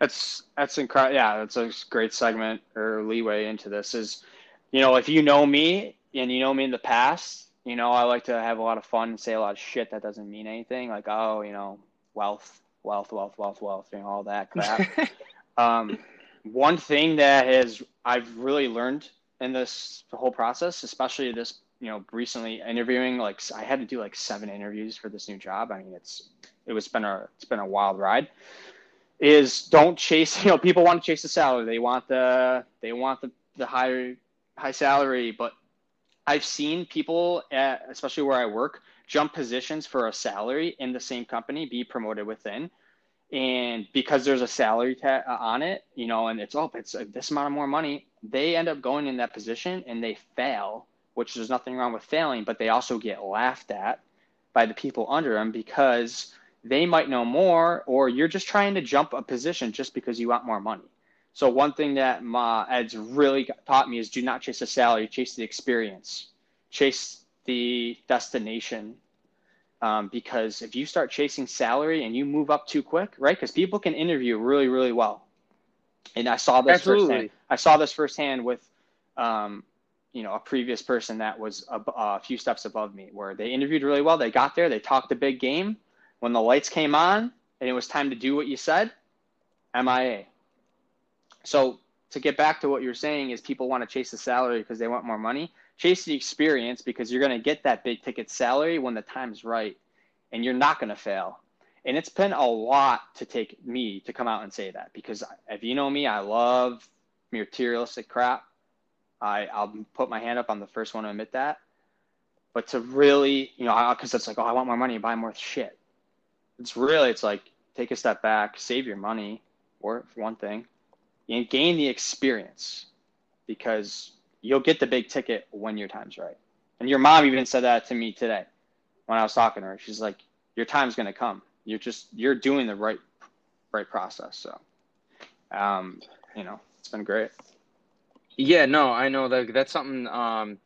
That's that's incredible. Yeah, that's a great segment or leeway into this. Is you know if you know me and you know me in the past you know, I like to have a lot of fun and say a lot of shit that doesn't mean anything. Like, oh, you know, wealth, wealth, wealth, wealth, wealth, you know, all that crap. um, one thing that has I've really learned in this whole process, especially this, you know, recently interviewing, like I had to do like seven interviews for this new job. I mean, it's it was been a it's been a wild ride. Is don't chase. You know, people want to chase the salary. They want the they want the the high high salary, but I've seen people, at, especially where I work, jump positions for a salary in the same company, be promoted within, and because there's a salary ta- uh, on it, you know, and it's oh, it's uh, this amount of more money, they end up going in that position and they fail, which there's nothing wrong with failing, but they also get laughed at by the people under them because they might know more, or you're just trying to jump a position just because you want more money. So one thing that my ads really taught me is do not chase a salary, chase the experience, chase the destination um, because if you start chasing salary and you move up too quick, right? Because people can interview really, really well. And I saw this Absolutely. firsthand. I saw this firsthand with, um, you know, a previous person that was a, a few steps above me, where they interviewed really well. They got there, they talked a big game. When the lights came on and it was time to do what you said, MIA. So to get back to what you're saying is people want to chase the salary because they want more money chase the experience because you're going to get that big ticket salary when the time's right and you're not going to fail. And it's been a lot to take me to come out and say that because if you know me, I love materialistic crap. I, I'll put my hand up. I'm the first one to admit that. But to really, you know, because it's like, oh, I want more money, buy more shit. It's really, it's like, take a step back, save your money, or one thing, and gain the experience because you'll get the big ticket when your time's right. And your mom even said that to me today when I was talking to her. She's like, your time's going to come. You're just, you're doing the right, right process. So, um, you know, it's been great. Yeah, no, I know that that's something, um,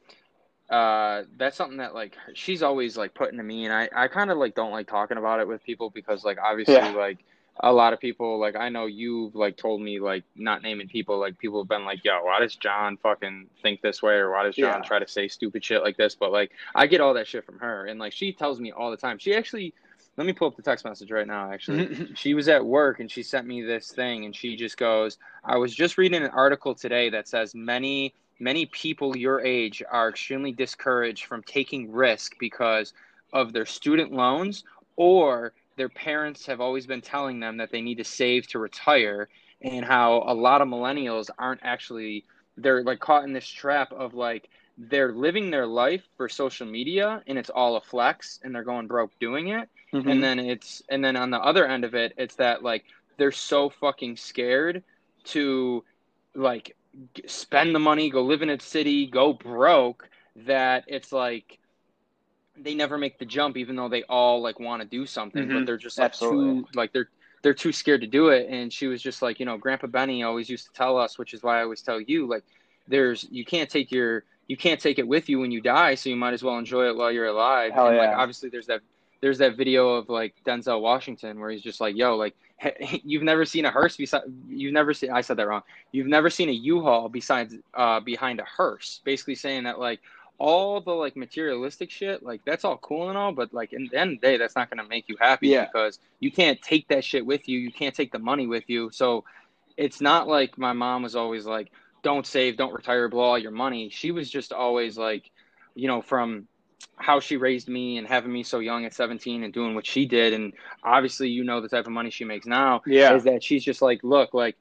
uh, that's something that like she's always like putting to me and I, I kind of like don't like talking about it with people because like obviously Yeah. like a lot of people like I know you've like told me like not naming people like people have been like yo why does John fucking think this way or why does John Yeah. try to say stupid shit like this? But like I get all that shit from her and like she tells me all the time. She actually let me pull up the text message right now actually. She was at work and she sent me this thing and she just goes I was just reading an article today that says many many people your age are extremely discouraged from taking risk because of their student loans or their parents have always been telling them that they need to save to retire and how a lot of millennials aren't actually they're like caught in this trap of like they're living their life for social media and it's all a flex and they're going broke doing it Mm-hmm. and then it's and then on the other end of it it's that like they're so fucking scared to like spend the money go live in a city go broke that it's like they never make the jump even though they all like want to do something but Mhm. they're just like Absolutely. too like they're they're too scared to do it and she was just like you know grandpa benny always used to tell us which is why i always tell you like there's you can't take your you can't take it with you when you die so you might as well enjoy it while you're alive Hell and like yeah. obviously there's that there's that video of like denzel washington where he's just like yo like you've never seen a hearse beside you've never seen i said that wrong you've never seen a u-haul besides uh behind a hearse basically saying that like all the like materialistic shit like that's all cool and all but like in the end of the day that's not going to make you happy Yeah. because you can't take that shit with you. You can't take the money with you. So it's not like my mom was always like don't save don't retire blow all your money. She was just always like you know from how she raised me and having me so young at 17 and doing what she did and obviously you know the type of money she makes now Yeah. is that she's just like look like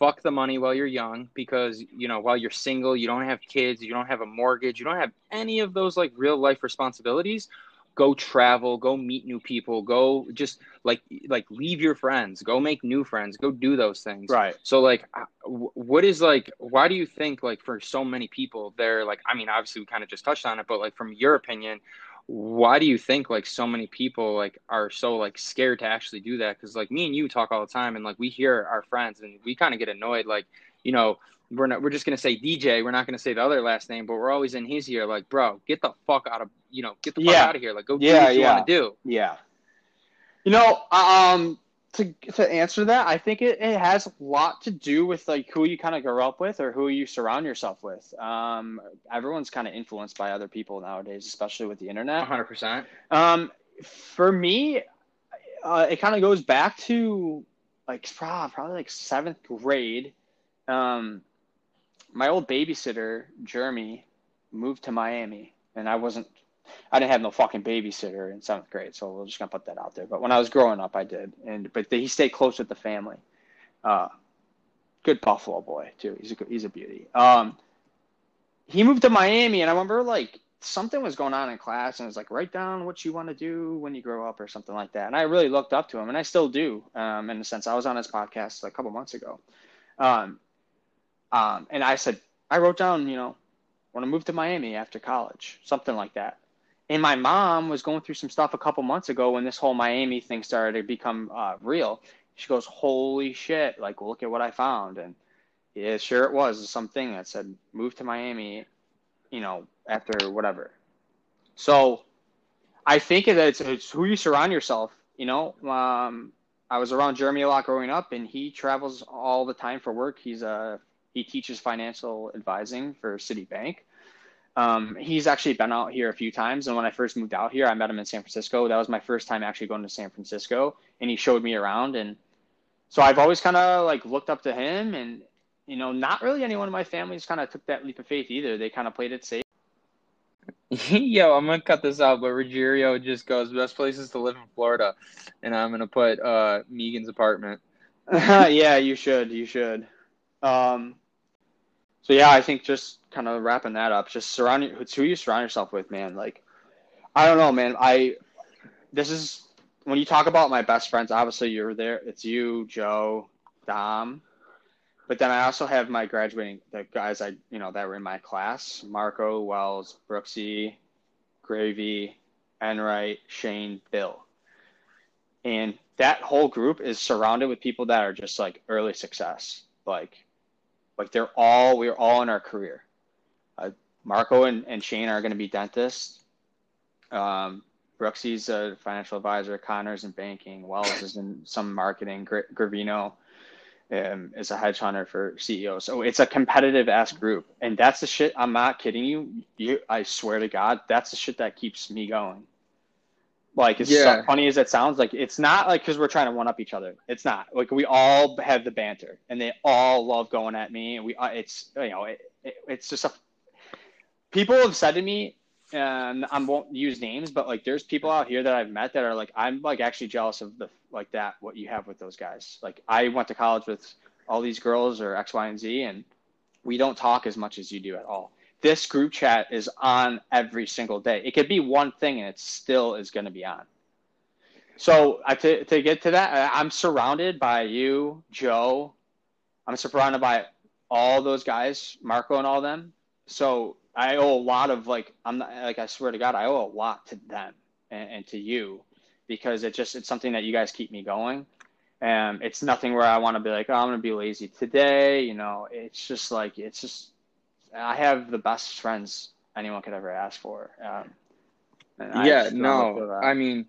fuck the money while you're young because you know while you're single you don't have kids you don't have a mortgage you don't have any of those like real life responsibilities go travel go meet new people go just like like leave your friends go make new friends go do those things Right. so like uh, what is like why do you think like for so many people they're like I mean obviously we kind of just touched on it but like from your opinion why do you think like so many people like are so like scared to actually do that cuz like me and you talk all the time and like we hear our friends and we kind of get annoyed like you know we're not we're just going to say DJ we're not going to say the other last name but we're always in his ear like bro get the fuck out of you know get the fuck Yeah. out of here like go do Yeah, what you yeah. want to do Yeah. You know, um, to to answer that, I think it, it has a lot to do with like who you kind of grow up with or who you surround yourself with. Um, everyone's kind of influenced by other people nowadays, especially with the internet. 100% Um, for me, uh, it kind of goes back to like probably like seventh grade. Um, my old babysitter, Jeremy, moved to Miami, and I wasn't. I didn't have no fucking babysitter in seventh grade, so we're just gonna put that out there. But when I was growing up, I did, and but he stayed close with the family. Uh, good Buffalo boy too. He's a he's a beauty. Um, he moved to Miami, and I remember like something was going on in class, and it was like write down what you want to do when you grow up or something like that. And I really looked up to him, and I still do. Um, in a sense, I was on his podcast a couple months ago, um, um, and I said I wrote down, you know, want to move to Miami after college, something like that. And my mom was going through some stuff a couple months ago when this whole Miami thing started to become uh, real. She goes, "Holy shit! Like, look at what I found." And yeah, sure it was something that said move to Miami, you know, after whatever. So, I think that it's, it's who you surround yourself. You know, um, I was around Jeremy a lot growing up, and he travels all the time for work. He's a he teaches financial advising for Citibank. Um, he's actually been out here a few times, and when I first moved out here, I met him in San Francisco. That was my first time actually going to San Francisco, and he showed me around. And so I've always kind of like looked up to him, and you know, not really anyone in my family's kind of took that leap of faith either. They kind of played it safe. Yo, I'm gonna cut this out, but Ruggiero just goes best places to live in Florida, and I'm gonna put uh, Megan's apartment. yeah, you should. You should. Um, so yeah, I think just kind of wrapping that up, just surround it's who you surround yourself with, man. Like, I don't know, man. I this is when you talk about my best friends. Obviously, you're there. It's you, Joe, Dom, but then I also have my graduating the guys I you know that were in my class: Marco, Wells, Brooksy, Gravy, Enright, Shane, Bill, and that whole group is surrounded with people that are just like early success, like like they're all we're all in our career. Uh, Marco and, and Shane are going to be dentists. Um, Brooksy's a financial advisor. Connor's in banking. Wells is in some marketing. Gravino um, is a hedge hunter for CEO. So it's a competitive ass group, and that's the shit. I'm not kidding you. You, I swear to God, that's the shit that keeps me going. Like as yeah. funny as it sounds, like it's not like because we're trying to one up each other. It's not like we all have the banter, and they all love going at me. And we, uh, it's you know, it, it, it's just a. People have said to me, and I won't use names, but like there's people out here that I've met that are like I'm like actually jealous of the like that what you have with those guys. Like I went to college with all these girls or X, Y, and Z, and we don't talk as much as you do at all this group chat is on every single day. It could be one thing and it still is going to be on. So to, to get to that, I'm surrounded by you, Joe. I'm surrounded by all those guys, Marco and all them. So I owe a lot of like, I'm not like, I swear to God, I owe a lot to them and, and to you because it just, it's something that you guys keep me going. And it's nothing where I want to be like, oh, I'm going to be lazy today. You know, it's just like, it's just, I have the best friends anyone could ever ask for. Um, yeah, no, I mean,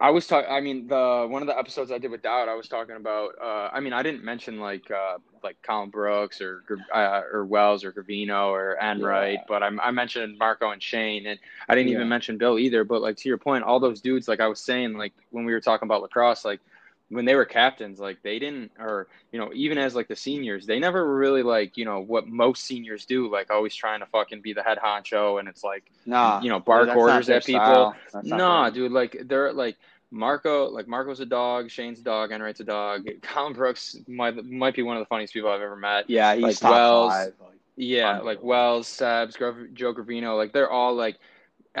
I was talking. I mean, the one of the episodes I did with Dowd, I was talking about. Uh, I mean, I didn't mention like uh, like Colin Brooks or uh, or Wells or Gravino or Enright, yeah. but I, I mentioned Marco and Shane, and I didn't yeah. even mention Bill either. But like to your point, all those dudes, like I was saying, like when we were talking about lacrosse, like when they were captains, like they didn't, or you know, even as like the seniors, they never really like you know what most seniors do, like always trying to fucking be the head honcho, and it's like, nah, you know, bark orders at people. Nah, dude, like they're like Marco, like Marco's a dog, Shane's a dog, Enright's a dog. Colin Brooks might might be one of the funniest people I've ever met. Yeah, he's like top Wells, five. Like, yeah, like Wells, Sebs, Joe Gravino, like they're all like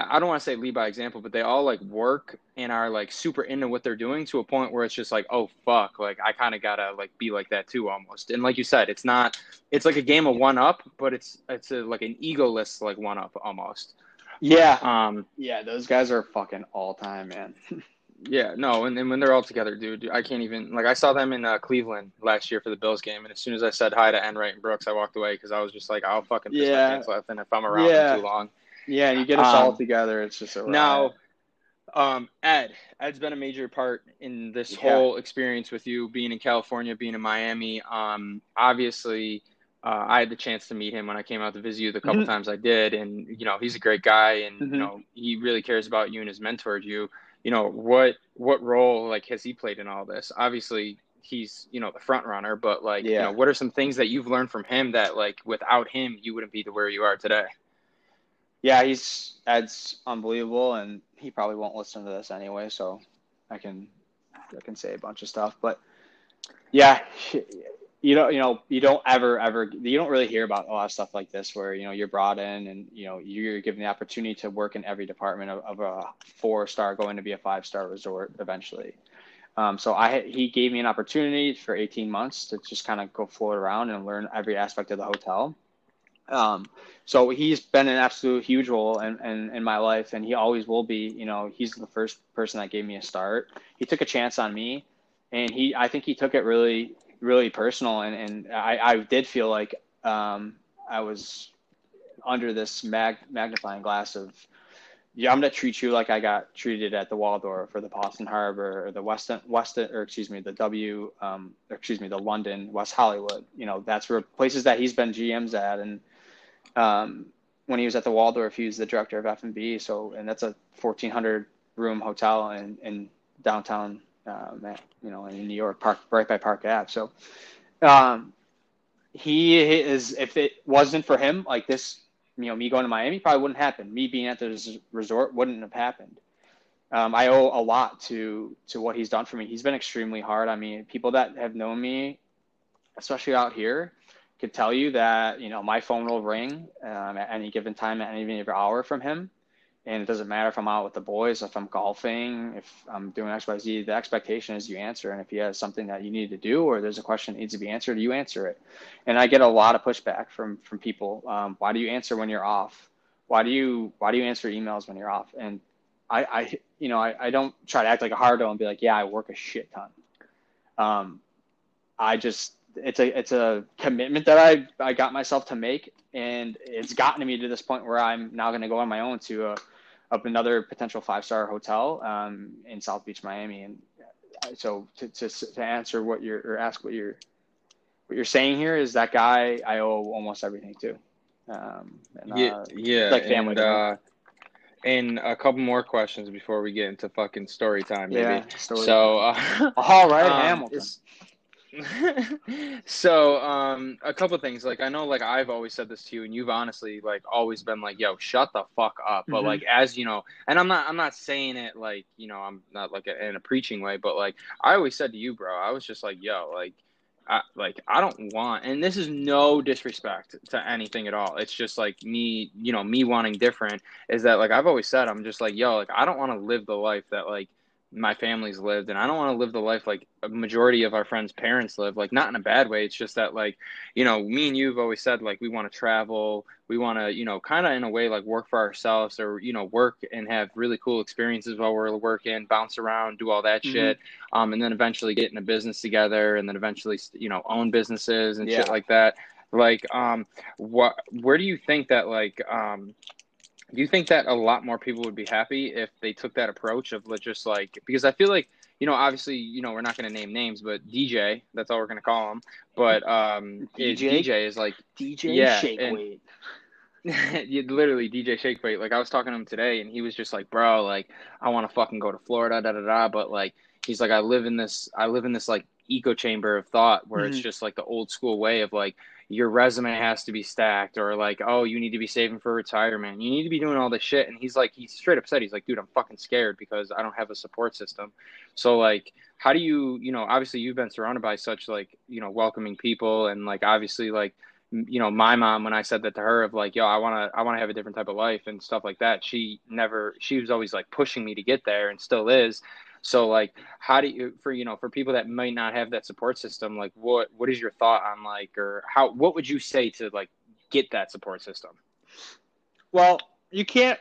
I don't want to say lead by example, but they all like work and are like super into what they're doing to a point where it's just like, oh fuck, like I kind of gotta like be like that too almost. And like you said, it's not, it's like a game of one up, but it's it's a, like an egoless like one up almost. Yeah. Um. Yeah, those guys are fucking all time, man. yeah. No, and then when they're all together, dude, I can't even like I saw them in uh, Cleveland last year for the Bills game, and as soon as I said hi to Enright and Brooks, I walked away because I was just like, I'll fucking piss yeah. my pants laughing if I'm around yeah. too long. Yeah, and you get us um, all together. It's just a now. Um, Ed, Ed's been a major part in this yeah. whole experience with you being in California, being in Miami. Um, obviously, uh, I had the chance to meet him when I came out to visit you the couple mm-hmm. times I did, and you know he's a great guy, and mm-hmm. you know he really cares about you and has mentored you. You know what what role like has he played in all this? Obviously, he's you know the front runner, but like yeah. you know what are some things that you've learned from him that like without him you wouldn't be to where you are today? Yeah, he's Ed's unbelievable, and he probably won't listen to this anyway, so I can I can say a bunch of stuff. But yeah, you don't you know you don't ever ever you don't really hear about a lot of stuff like this where you know you're brought in and you know you're given the opportunity to work in every department of, of a four star going to be a five star resort eventually um, so i he gave me an opportunity for 18 months to just kind of go float around and learn every aspect of the hotel um, so he's been an absolute huge role in, in, in my life and he always will be you know he's the first person that gave me a start he took a chance on me and he i think he took it really really personal, and and I, I did feel like um, I was under this mag, magnifying glass of yeah, I'm gonna treat you like I got treated at the Waldorf or the Boston Harbor or the Westin Westin or excuse me the W um, excuse me the London West Hollywood. You know that's where places that he's been GMs at, and um, when he was at the Waldorf, he was the director of F and B. So and that's a 1,400 room hotel in in downtown um, you know, in New York, Park right by Park Ave. So, um, he is. If it wasn't for him, like this, you know, me going to Miami probably wouldn't happen. Me being at this resort wouldn't have happened. Um, I owe a lot to to what he's done for me. He's been extremely hard. I mean, people that have known me, especially out here, could tell you that you know my phone will ring um, at any given time, at any given hour from him and it doesn't matter if I'm out with the boys, if I'm golfing, if I'm doing X, Y, Z. The expectation is you answer, and if he has something that you need to do or there's a question that needs to be answered, you answer it. And I get a lot of pushback from from people. Um, why do you answer when you're off? Why do you why do you answer emails when you're off? And I, I you know I, I don't try to act like a hardo and be like, yeah, I work a shit ton. Um, I just it's a it's a commitment that I I got myself to make, and it's gotten me to this point where I'm now going to go on my own to a up another potential five star hotel um, in South Beach, Miami. And uh, so to, to, to answer what you're or ask what you're what you're saying here is that guy I owe almost everything to. Um, and, yeah, uh, yeah, like family. And, uh, and a couple more questions before we get into fucking story time. Maybe. Yeah, story so, uh, all right, um, Hamilton. so um a couple things like i know like i've always said this to you and you've honestly like always been like yo shut the fuck up but mm-hmm. like as you know and i'm not i'm not saying it like you know i'm not like a, in a preaching way but like i always said to you bro i was just like yo like I, like I don't want, and this is no disrespect to anything at all. It's just like me, you know, me wanting different. Is that like I've always said, I'm just like, yo, like I don't want to live the life that like my family's lived and I don't want to live the life like a majority of our friends' parents live like not in a bad way it's just that like you know me and you've always said like we want to travel we want to you know kind of in a way like work for ourselves or you know work and have really cool experiences while we're working bounce around do all that mm-hmm. shit um and then eventually get in a business together and then eventually you know own businesses and yeah. shit like that like um what where do you think that like um do you think that a lot more people would be happy if they took that approach of just like because I feel like you know obviously you know we're not going to name names but DJ that's all we're going to call him but um DJ DJ is like DJ yeah, shake weight. you literally DJ shake weight like I was talking to him today and he was just like bro like I want to fucking go to Florida da da da but like he's like I live in this I live in this like echo chamber of thought where mm-hmm. it's just like the old school way of like your resume has to be stacked or like oh you need to be saving for retirement. You need to be doing all this shit. And he's like he's straight up said he's like dude i'm fucking scared because i don't have a support system. So like how do you you know obviously you've been surrounded by such like you know welcoming people and like obviously like you know my mom when i said that to her of like yo i want to i want to have a different type of life and stuff like that she never she was always like pushing me to get there and still is so like, how do you for you know for people that might not have that support system, like what what is your thought on like or how what would you say to like get that support system? Well, you can't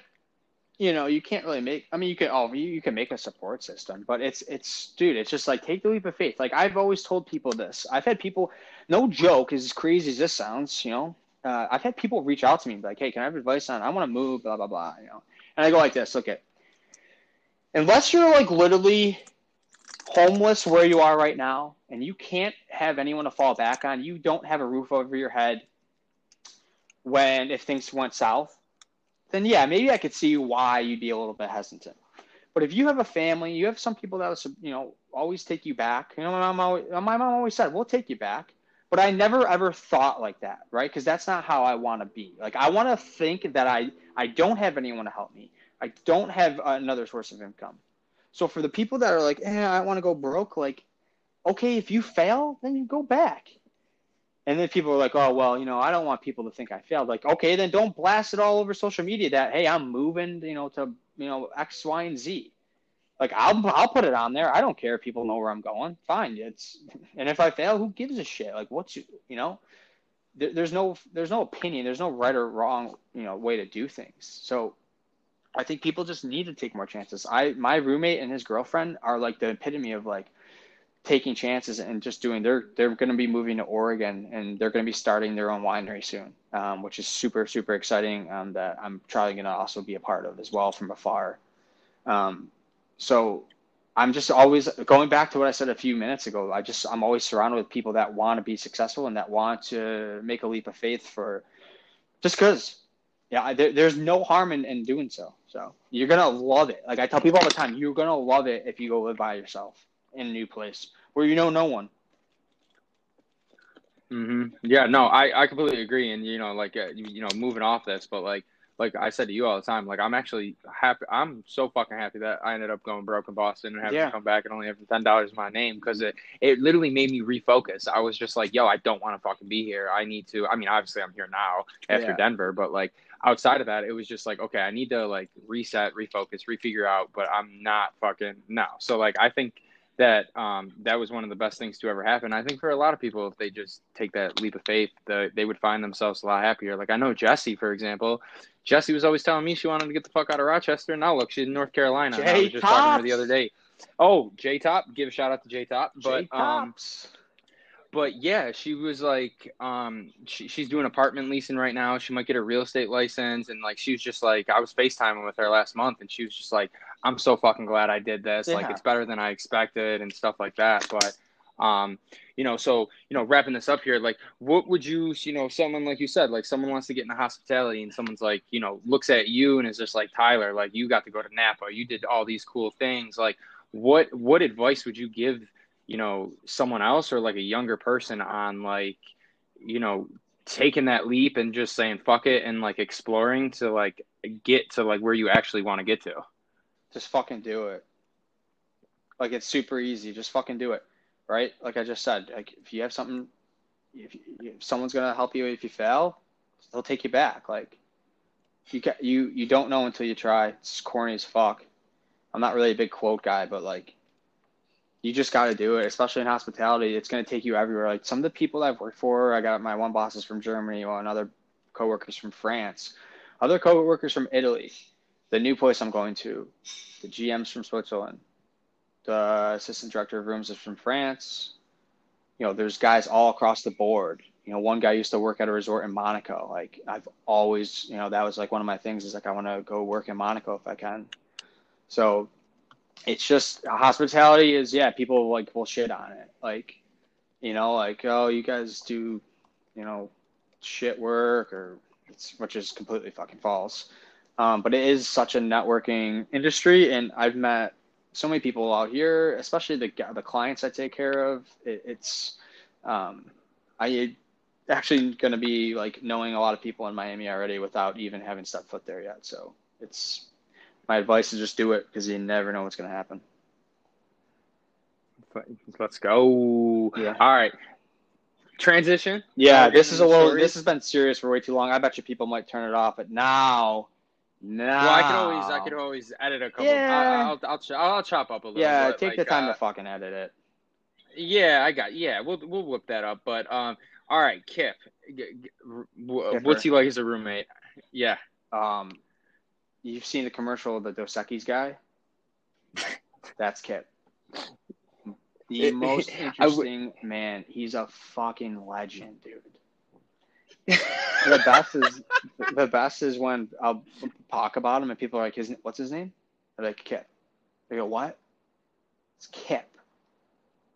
you know you can't really make i mean you can oh you, you can make a support system but it's it's dude it's just like take the leap of faith. Like i've always told people this. I've had people no joke as crazy as this sounds you know uh, i've had people reach out to me like hey can i have advice on i want to move blah blah blah you know. And i go like this look at unless you're like literally homeless where you are right now and you can't have anyone to fall back on, you don't have a roof over your head when if things went south, then yeah, maybe I could see why you'd be a little bit hesitant. But if you have a family, you have some people that will, you know, always take you back. You know, my mom, always, my mom always said, "We'll take you back." But I never ever thought like that, right? Because that's not how I want to be. Like I want to think that I I don't have anyone to help me. I don't have another source of income. So for the people that are like, eh, I want to go broke, like, okay, if you fail, then you go back. And then people are like, oh, well, you know, I don't want people to think I failed. Like, okay, then don't blast it all over social media that, hey, I'm moving, you know, to, you know, X, Y, and Z. Like, I'll, I'll put it on there. I don't care if people know where I'm going. Fine. It's, and if I fail, who gives a shit? Like, what's, you, know, there, there's no, there's no opinion. There's no right or wrong, you know, way to do things. So I think people just need to take more chances. I, my roommate and his girlfriend are like the epitome of like, taking chances and just doing they're they're going to be moving to Oregon and they're going to be starting their own winery soon, um, which is super super exciting. Um, that I'm probably going to also be a part of as well from afar. Um, so I'm just always going back to what I said a few minutes ago. I just I'm always surrounded with people that want to be successful and that want to make a leap of faith for just because. Yeah, there, there's no harm in, in doing so. So you're gonna love it. Like I tell people all the time, you're gonna love it if you go live by yourself in a new place where you know no one. Mm-hmm. Yeah, no, I, I completely agree. And, you know, like, uh, you, you know, moving off this, but like, like I said to you all the time, like I'm actually happy. I'm so fucking happy that I ended up going broke in Boston and having yeah. to come back and only having ten dollars in my name because it it literally made me refocus. I was just like, yo, I don't want to fucking be here. I need to. I mean, obviously I'm here now after yeah. Denver, but like outside of that, it was just like, okay, I need to like reset, refocus, refigure out. But I'm not fucking no. So like I think that um, that was one of the best things to ever happen. I think for a lot of people, if they just take that leap of faith, the, they would find themselves a lot happier. Like I know Jesse, for example. Jesse was always telling me she wanted to get the fuck out of Rochester. Now look, she's in North Carolina. I was just talking to her the other day. Oh, J Top, give a shout out to J Top. But um, but yeah, she was like, um, she, she's doing apartment leasing right now. She might get a real estate license, and like she was just like, I was FaceTiming with her last month, and she was just like, I'm so fucking glad I did this. Yeah. Like it's better than I expected and stuff like that. But um, you know, so you know, wrapping this up here, like, what would you, you know, someone like you said, like someone wants to get into hospitality, and someone's like, you know, looks at you and is just like Tyler, like you got to go to Napa, you did all these cool things, like. What what advice would you give you know someone else or like a younger person on like you know taking that leap and just saying fuck it and like exploring to like get to like where you actually want to get to. Just fucking do it. Like it's super easy. Just fucking do it right? Like i just said like if you have something if, if someone's gonna help you if you fail they'll take you back. Like you got you you don't know until you try. It's corny as fuck. I'm not really a big quote guy but like you just got to do it, especially in hospitality. It's going to take you everywhere. Like some of the people I've worked for, I got my one bosses from Germany, one other coworkers from France, other coworkers from Italy. The new place I'm going to, the GM's from Switzerland, the assistant director of rooms is from France. You know, there's guys all across the board. You know, one guy used to work at a resort in Monaco. Like I've always, you know, that was like one of my things is like I want to go work in Monaco if I can. So it's just hospitality is yeah people like will shit on it. Like you know like oh you guys do you know shit work or which is completely fucking false. Um, but it is such a networking industry and i've met so many people out here especially the the clients i take care of. It, it's um, i actually going to be like knowing a lot of people in miami already without even having stepped foot there yet. So it's my advice is just do it because you never know what's going to happen. Let's go. Yeah. All right. Transition. Yeah, this is a little. This has been serious for way too long. I bet you people might turn it off, but now, now. Well, I could always, I could always edit a couple. Yeah. I'll, I'll, I'll, I'll chop up a little. Yeah, take like, the time uh, to fucking edit it. Yeah, I got. Yeah, we'll we'll whip that up. But um, all right, Kip. What's he like as a roommate? Yeah. Um, You've seen the commercial of the Dos Equis guy? That's Kip. The most interesting w- man. He's a fucking legend, dude. the best is the best is when I'll talk about him and people are like, "His what's his name?" They're like, "Kip." They go, "What?" It's Kip.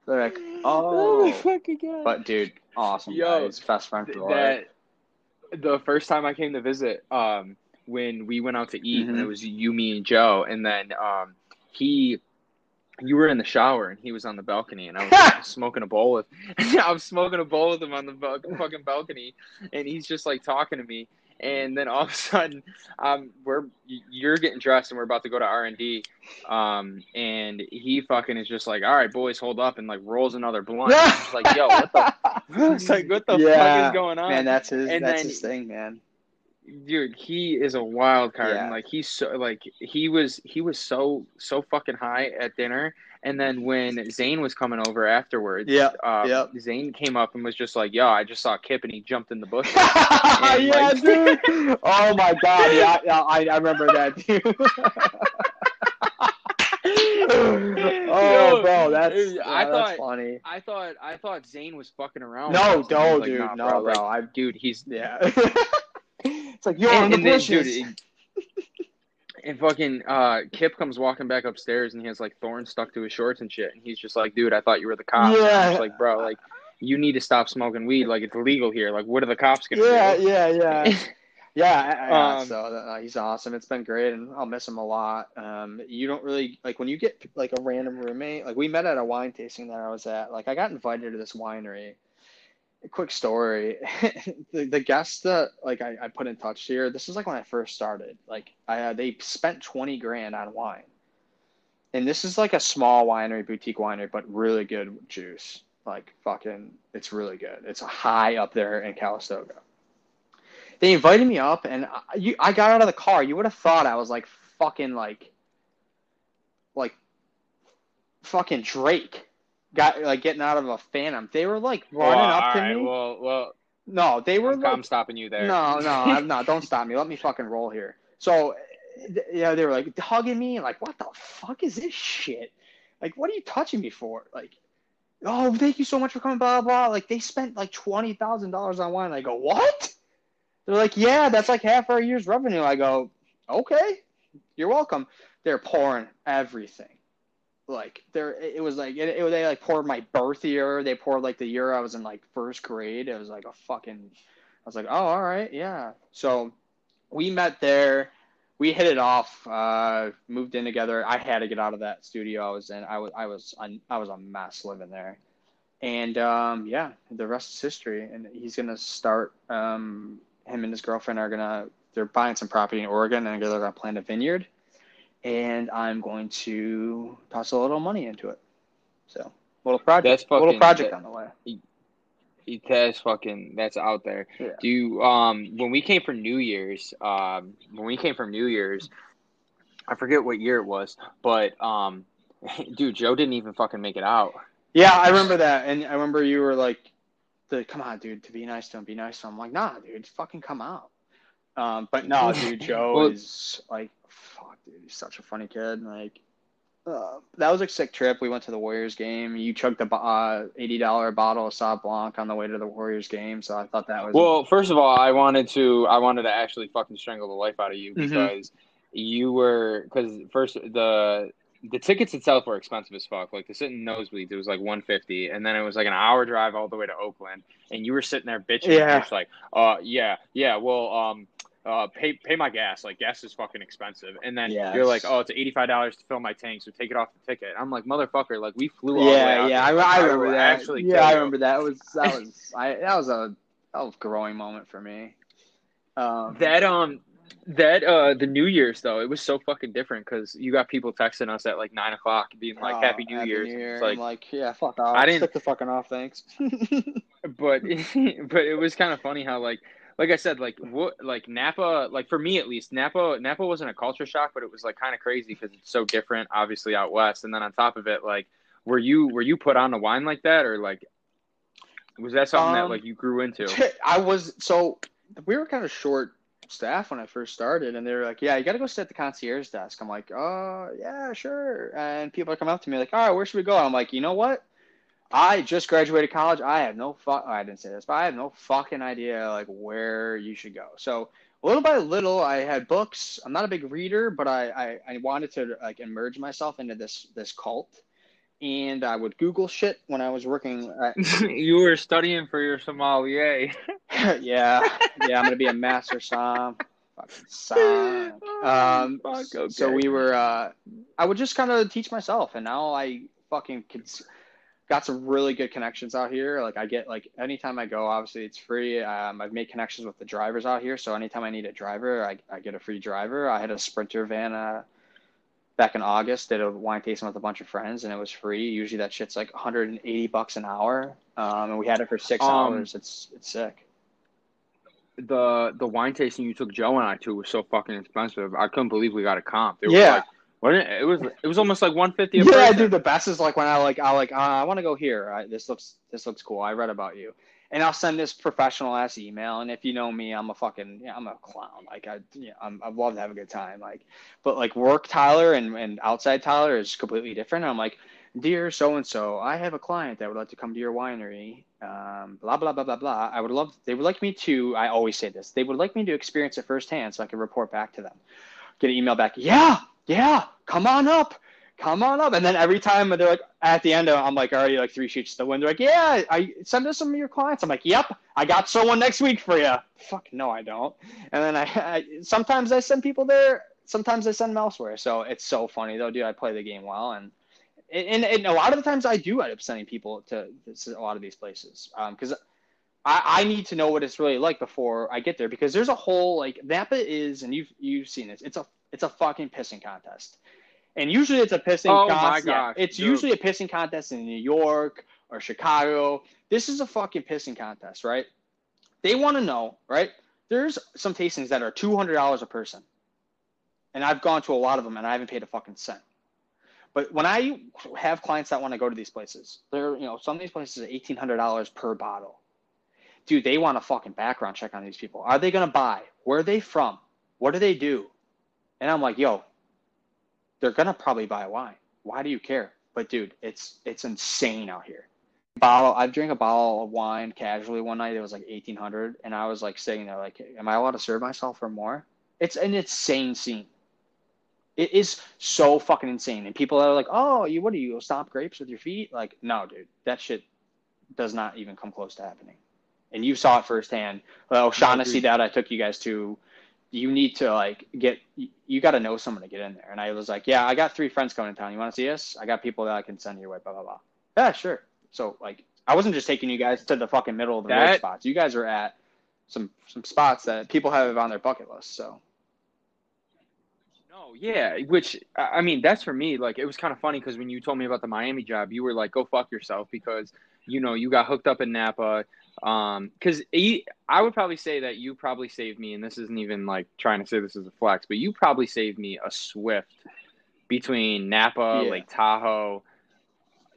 They're like, "Oh, oh fucking god!" But dude, awesome. Yo, guy. His best friend for that. The first time I came to visit, um, when we went out to eat, mm-hmm. and it was you, me, and Joe, and then um, he you were in the shower and he was on the balcony and I was smoking a bowl with I was smoking a bowl with him on the fucking balcony and he's just like talking to me and then all of a sudden, um, we're you're getting dressed and we're about to go to R and D, um, and he fucking is just like, all right, boys, hold up, and like rolls another blunt. Like, yo, what the? it's like, what the Yeah, fuck is going on? Man, that's his. And that's then- his thing, man. Dude he is a wild card Yeah. and like he's so like he was he was so so fucking high at dinner and then when zane was coming over afterwards yeah, uh, yep. zane came up and was just like yo i just saw kip and he jumped in the bush yeah, like- dude. Oh my god. Yeah, yeah I, I remember that too. oh, bro, that's I yeah, that's funny. i thought i thought zane was fucking around No, with us. And I no, like, dude, nah, no, bro. like, I dude he's yeah. It's like you're and, in the and then, bushes. dude, and fucking uh, Kip comes walking back upstairs and he has like thorns stuck to his shorts and shit. And he's just like, dude, I thought you were the cops. Yeah. like, bro, like you need to stop smoking weed. Like it's illegal here. Like what are the cops gonna yeah, do? yeah, yeah. Yeah, yeah Um, so uh, he's awesome. It's been great, and I'll miss him a lot. Um, you don't really like when you get like a random roommate. Like we met at a wine tasting that I was at. Like I got invited to this winery. Quick story: the the guests that like I, I put in touch here. This is like when I first started. Like I uh, they spent twenty grand on wine, and this is like a small winery, boutique winery, but really good juice. Like fucking, it's really good. It's high up there in Calistoga they invited me up and I, you, I got out of the car you would have thought i was like fucking like like fucking drake got like getting out of a phantom. They were like running Well, up to right, me. Well, well, no they were I'm, like I'm stopping you there. no no i'm not. Don't stop me. Let me fucking roll here. So yeah they were like hugging me like what the fuck is this shit? Like what are you touching me for? Like oh thank you so much for coming blah blah blah. Like they spent like $20000 on wine. I go what? They're like, yeah, that's like half our year's revenue. I go, okay, you're welcome. They're pouring everything. Like there, it was like it, it, they like poured my birth year. They poured like the year I was in like first grade. It was like a fucking. I was like, oh, all right, yeah. So we met there. We hit it off. Uh, moved in together. I had to get out of that studio I was in. I was I was I was a mess living there. And um, yeah, the rest is history. And he's gonna start. Um, him and his girlfriend are gonna. They're buying some property in Oregon, and they're gonna plant a vineyard. And I'm going to toss a little money into it. So little project, That's little project that- on the way. He, That's fucking that's out there. Yeah. Do you um when we came for New Year's, um when we came from New Year's, I forget what year it was, but um dude, Joe didn't even fucking make it out. Yeah, I remember that, and I remember you were like, "The come on, dude, to be nice to him, be nice to him." I'm like, nah, dude, fucking come out. Um, but no, dude, Joe Well- is like, dude, he's such a funny kid. Like, uh, that was a sick trip. We went to the Warriors game. You chugged a uh, eighty dollar bottle of Sauv Blanc on the way to the Warriors game, so I thought that was Well, first of all, I wanted to I wanted to actually fucking strangle the life out of you Mhm. because you were because first the the tickets itself were expensive as fuck. Like to sit in nosebleeds, it was like one fifty, and then it was like an hour drive all the way to Oakland, and you were sitting there bitching. Yeah. Just like, uh, yeah, yeah. Well, um, uh, pay pay my gas. Like gas is fucking expensive, and then Yes. you're like, oh, it's eighty five dollars to fill my tank, so take it off the ticket. I'm like, motherfucker, like we flew all the way yeah, out yeah, I. I remember that. Actually, yeah, I remember that. It was that was I that was a that was a growing moment for me. Um, That um that uh the New Year's though it was so fucking different because you got people texting us at like nine o'clock being like oh, Happy New Year's. Year. It's like, I'm like, yeah, fuck off. I didn't- stick the fucking off, thanks. but but it was kind of funny how like like I said like what like Napa like for me at least Napa Napa wasn't a culture shock but it was like kind of crazy because it's so different obviously out west and then on top of it like were you were you put on the wine like that or like was that something that Um, like you grew into? I was so we were kind of short staff when I first started, and they were like, "Yeah, you got to go sit at the concierge desk." I'm like, "Oh, yeah, sure." And people are coming up to me like, "All right, where should we go?" I'm like, "You know what? I just graduated college. I have no fuck. I didn't say this, but I have no fucking idea like where you should go." So little by little, I had books. I'm not a big reader, but I I, I wanted to like immerse myself into this this cult. And I would Google shit when I was working at you were studying for your sommelier. yeah, yeah, I'm gonna be a master som. Fucking som. Um, Fuck, so we were. Uh, I would just kind of teach myself, and now I fucking could. Got some really good connections out here. Like I get like anytime I go, obviously it's free. Um, I've made connections with the drivers out here, so anytime I need a driver, I, I get a free driver. I had a Sprinter van uh, back in August, did a wine tasting with a bunch of friends, and it was free. Usually that shit's like 180 bucks an hour, um, and we had it for six Um, hours. It's it's sick. The the wine tasting you took Joe and I to was so fucking expensive. I couldn't believe we got a comp. It was Yeah. like wasn't it, it was it was almost like one fifty a Yeah, person. dude. The best is like when I like I like uh, I want to go here. I, this looks this looks cool. I read about you, and I'll send this professional ass email. And if you know me, I'm a fucking yeah, I'm a clown. Like I yeah, I'm I love to have a good time. Like, but like work Tyler and and outside Tyler is completely different. I'm like, dear so and so, I have a client that would like to come to your winery. Um, blah blah blah blah blah. I would love. They would like me to. I always say this. They would like me to experience it firsthand, so I can report back to them. Get an email back. Yeah, yeah. Come on up. Come on up. And then every time they're like, at the end, I'm like already like three sheets to the wind. They're like, yeah, I send us some of your clients. I'm like, yep, I got someone next week for you. Fuck no, I don't. And then I, I sometimes I send people there. Sometimes I send them elsewhere. So it's so funny though, dude. I play the game well and and, and a lot of the times I do end up sending people to, a lot of these places um, because I, I need to know what it's really like before I get there because there's a whole like Napa is and you've you've seen this it's a it's a fucking pissing contest and usually it's a pissing Oh my contest yeah, it's dude. usually a pissing contest in New York or Chicago this is a fucking pissing contest right they want to know right there's some tastings that are two hundred dollars a person and I've gone to a lot of them and I haven't paid a fucking cent but when I have clients that want to go to these places, they're you know some of these places are eighteen hundred dollars per bottle. Dude, they want a fucking background check on these people. Are they gonna buy? Where are they from? What do they do? And I'm like, yo, they're gonna probably buy wine. Why do you care? But dude, it's it's insane out here. Bottle. I've drank a bottle of wine casually one night. It was like eighteen hundred, and I was like sitting there like, am I allowed to serve myself for more? It's an insane scene. It is so fucking insane. And people are like, oh, you what do you stomp grapes with your feet? Like, no, dude, that shit does not even come close to happening. And you saw it firsthand. Well, O'Shaughnessy that I took you guys to, you need to like get you got to know someone to get in there. And I was like, yeah, I got three friends coming to town. You want to see us? I got people that I can send your way. Blah blah blah. Yeah, sure. So like, I wasn't just taking you guys to the fucking middle of the road That- spots. You guys are at some some spots that people have on their bucket list. So No, yeah, which I I mean, that's for me. Like, it was kind of funny because when you told me about the Miami job, you were like, "Go fuck yourself," because you know you got hooked up in Napa. Um, because I would probably say that you probably saved me, and this isn't even like trying to say this is a flex, but you probably saved me a Swift between Napa, Yeah. Lake Tahoe,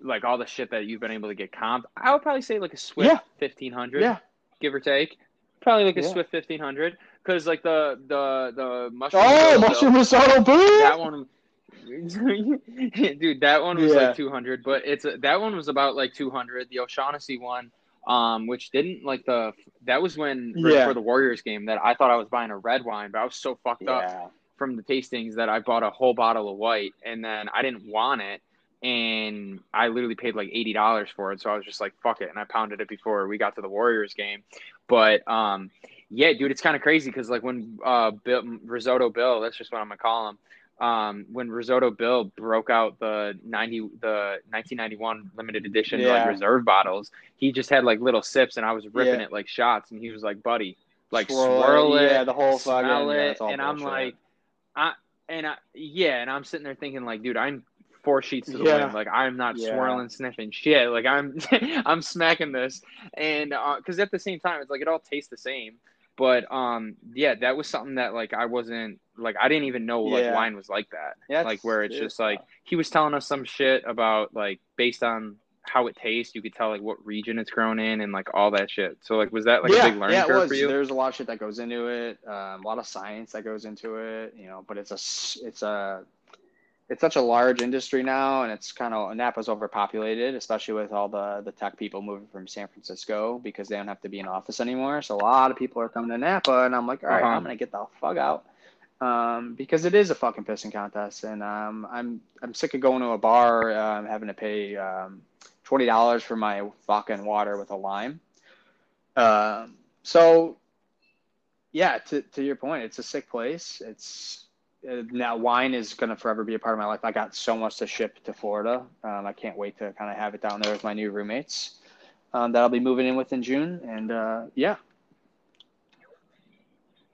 like all the shit that you've been able to get comped. I would probably say like a Swift Yeah. fifteen hundred yeah, give or take. Probably like a Yeah. Swift fifteen hundred, because like the the the mushroom. Oh, mushroom risotto, boom! that one, dude, that one was Yeah. like two hundred, but it's a, that one was about like two hundred. The O'Shaughnessy one, um, which didn't like the that was when right Yeah. for the Warriors game that I thought I was buying a red wine, but I was so fucked up from the tastings that I bought a whole bottle of white and then I didn't want it and I literally paid like eighty dollars for it. So I was just like, fuck it, and I pounded it before we got to the Warriors game. But um, yeah, dude, it's kind of crazy because like when uh Bill, Risotto Bill, that's just what I'm gonna call him. Um, when Risotto Bill broke out the ninety the 1991 limited edition Yeah. like reserve bottles, he just had like little sips, and I was ripping Yeah. it like shots, and he was like, "Buddy, like Swirl it, swirl it, yeah, the whole smell fucking- yeah, it," all and I'm like, I and I yeah, and I'm sitting there thinking like, dude, I'm four sheets to the Yeah. wind. Like I'm not Yeah. swirling, sniffing shit. Like I'm I'm smacking this, and because at the same time, it's like it all tastes the same. But um, yeah, that was something that like I wasn't like I didn't even know like Yeah. wine was like that. Yeah, like where it's it just like he was telling us some shit about like based on how it tastes, you could tell like what region it's grown in and like all that shit. So like, was that like yeah, a big learning yeah, curve was. for you? There's a lot of shit that goes into it, um, a lot of science that goes into it, you know. But it's a it's a, it's such a large industry now, and it's kind of Napa's overpopulated, especially with all the the tech people moving from San Francisco because they don't have to be in office anymore. So a lot of people are coming to Napa, and I'm like, all right, Uh-huh. I'm gonna get the fuck out. Um, because it is a fucking pissing contest, and um, I'm I'm sick of going to a bar, um, having to pay um, twenty dollars for my vodka and water with a lime. Um, so, yeah, to to your point, it's a sick place. It's now wine is going to forever be a part of my life. I got so much to ship to Florida. Um, I can't wait to kind of have it down there with my new roommates um, that I'll be moving in with in June. And uh, yeah.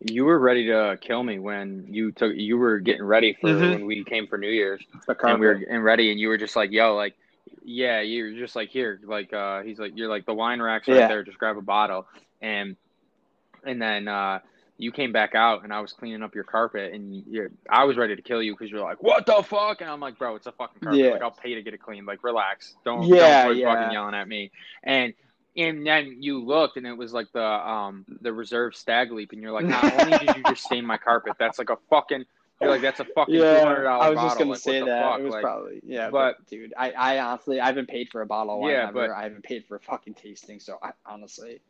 You were ready to kill me when you took. You were getting ready for Mhm. when we came for New Year's, and we were getting ready, and you were just like, "Yo, like, yeah," you're just like, "Here, like, uh, he's like, you're like the wine racks right Yeah. there. Just grab a bottle." And and then uh, you came back out, and I was cleaning up your carpet, and I was ready to kill you because you're like, "What the fuck?" And I'm like, "Bro, it's a fucking carpet. Yeah. Like, I'll pay to get it cleaned. Like, relax. Don't Yeah, don't yeah. fucking yelling at me." And and then you looked, and it was like the um the reserve stag leap, and you're like, not only did you just stain my carpet, that's like a fucking. You're like, that's a fucking two Yeah, hundred dollar I was bottle. just gonna like, say that fuck? it was Like, probably yeah, but- but, dude, I, I honestly I haven't paid for a bottle of wine Yeah, ever. but- I haven't paid for a fucking tasting, so I honestly,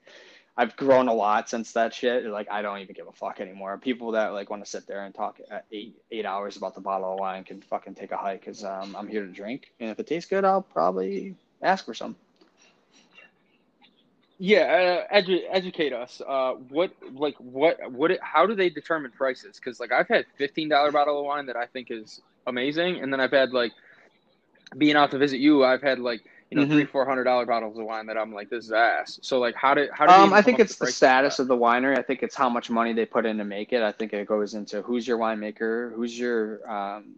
I've grown a lot since that shit. Like I don't even give a fuck anymore. People that like want to sit there and talk eight eight hours about the bottle of wine can fucking take a hike because um, I'm here to drink, and if it tastes good, I'll probably ask for some. yeah, uh, edu- educate us. Uh, what like what what? How do they determine prices? Because like I've had fifteen dollar bottle of wine that I think is amazing, and then I've had like being out to visit you, I've had like you know Mhm. three four hundred dollar bottles of wine that I'm like this is ass. So like how did how do Um, I think it's the status of of the winery. I think it's how much money they put in to make it. I think it goes into who's your winemaker, who's your um,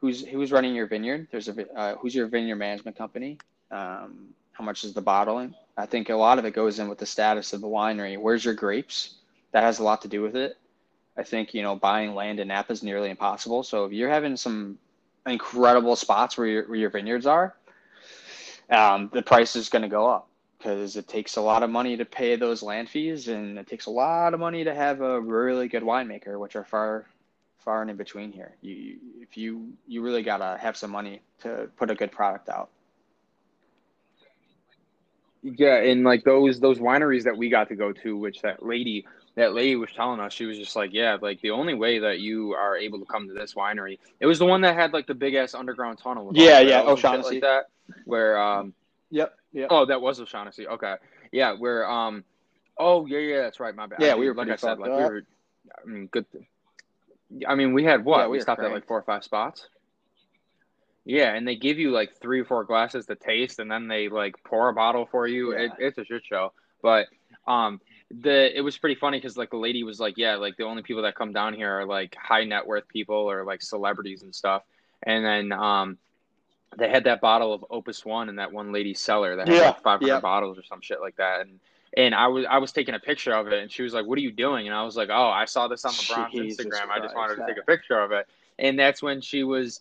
who's who's running your vineyard. There's a uh, who's your vineyard management company. Um, how much is the bottling? I think a lot of it goes in with the status of the winery. Where's your grapes? That has a lot to do with it. I think you know buying land in Napa is nearly impossible. So if you're having some incredible spots where your where your vineyards are, um, the price is going to go up because it takes a lot of money to pay those land fees, and it takes a lot of money to have a really good winemaker, which are far, far and in between here. You, you if you you really gotta have some money to put a good product out. Yeah, and like those those wineries that we got to go to, which that lady that lady was telling us, she was just like, yeah, like the only way that you are able to come to this winery, it was the one that had like the big ass underground tunnel. Yeah, yeah, O'Shaughnessy. like that. Where um, Yep. Yep. oh, that was O'Shaughnessy. Okay, yeah, where um, oh yeah, yeah, that's right. My bad. Yeah, I we were like I said, like we were. I mean, good. I mean, we had what? Yeah, we we stopped at like four or five spots. Yeah, and they give you like three or four glasses to taste, and then they like pour a bottle for you. Yeah. It, it's a shit show. But um, the it was pretty funny because like the lady was like, yeah, like the only people that come down here are like high net worth people or like celebrities and stuff. And then um, they had that bottle of Opus One in that one lady's cellar that had Yeah, like 500 yeah. bottles or some shit like that. And and I was I was taking a picture of it, and she was like, "What are you doing?" And I was like, "Oh, I saw this on LeBron's Jesus Instagram. I just wanted to take a picture of it." And that's when she was,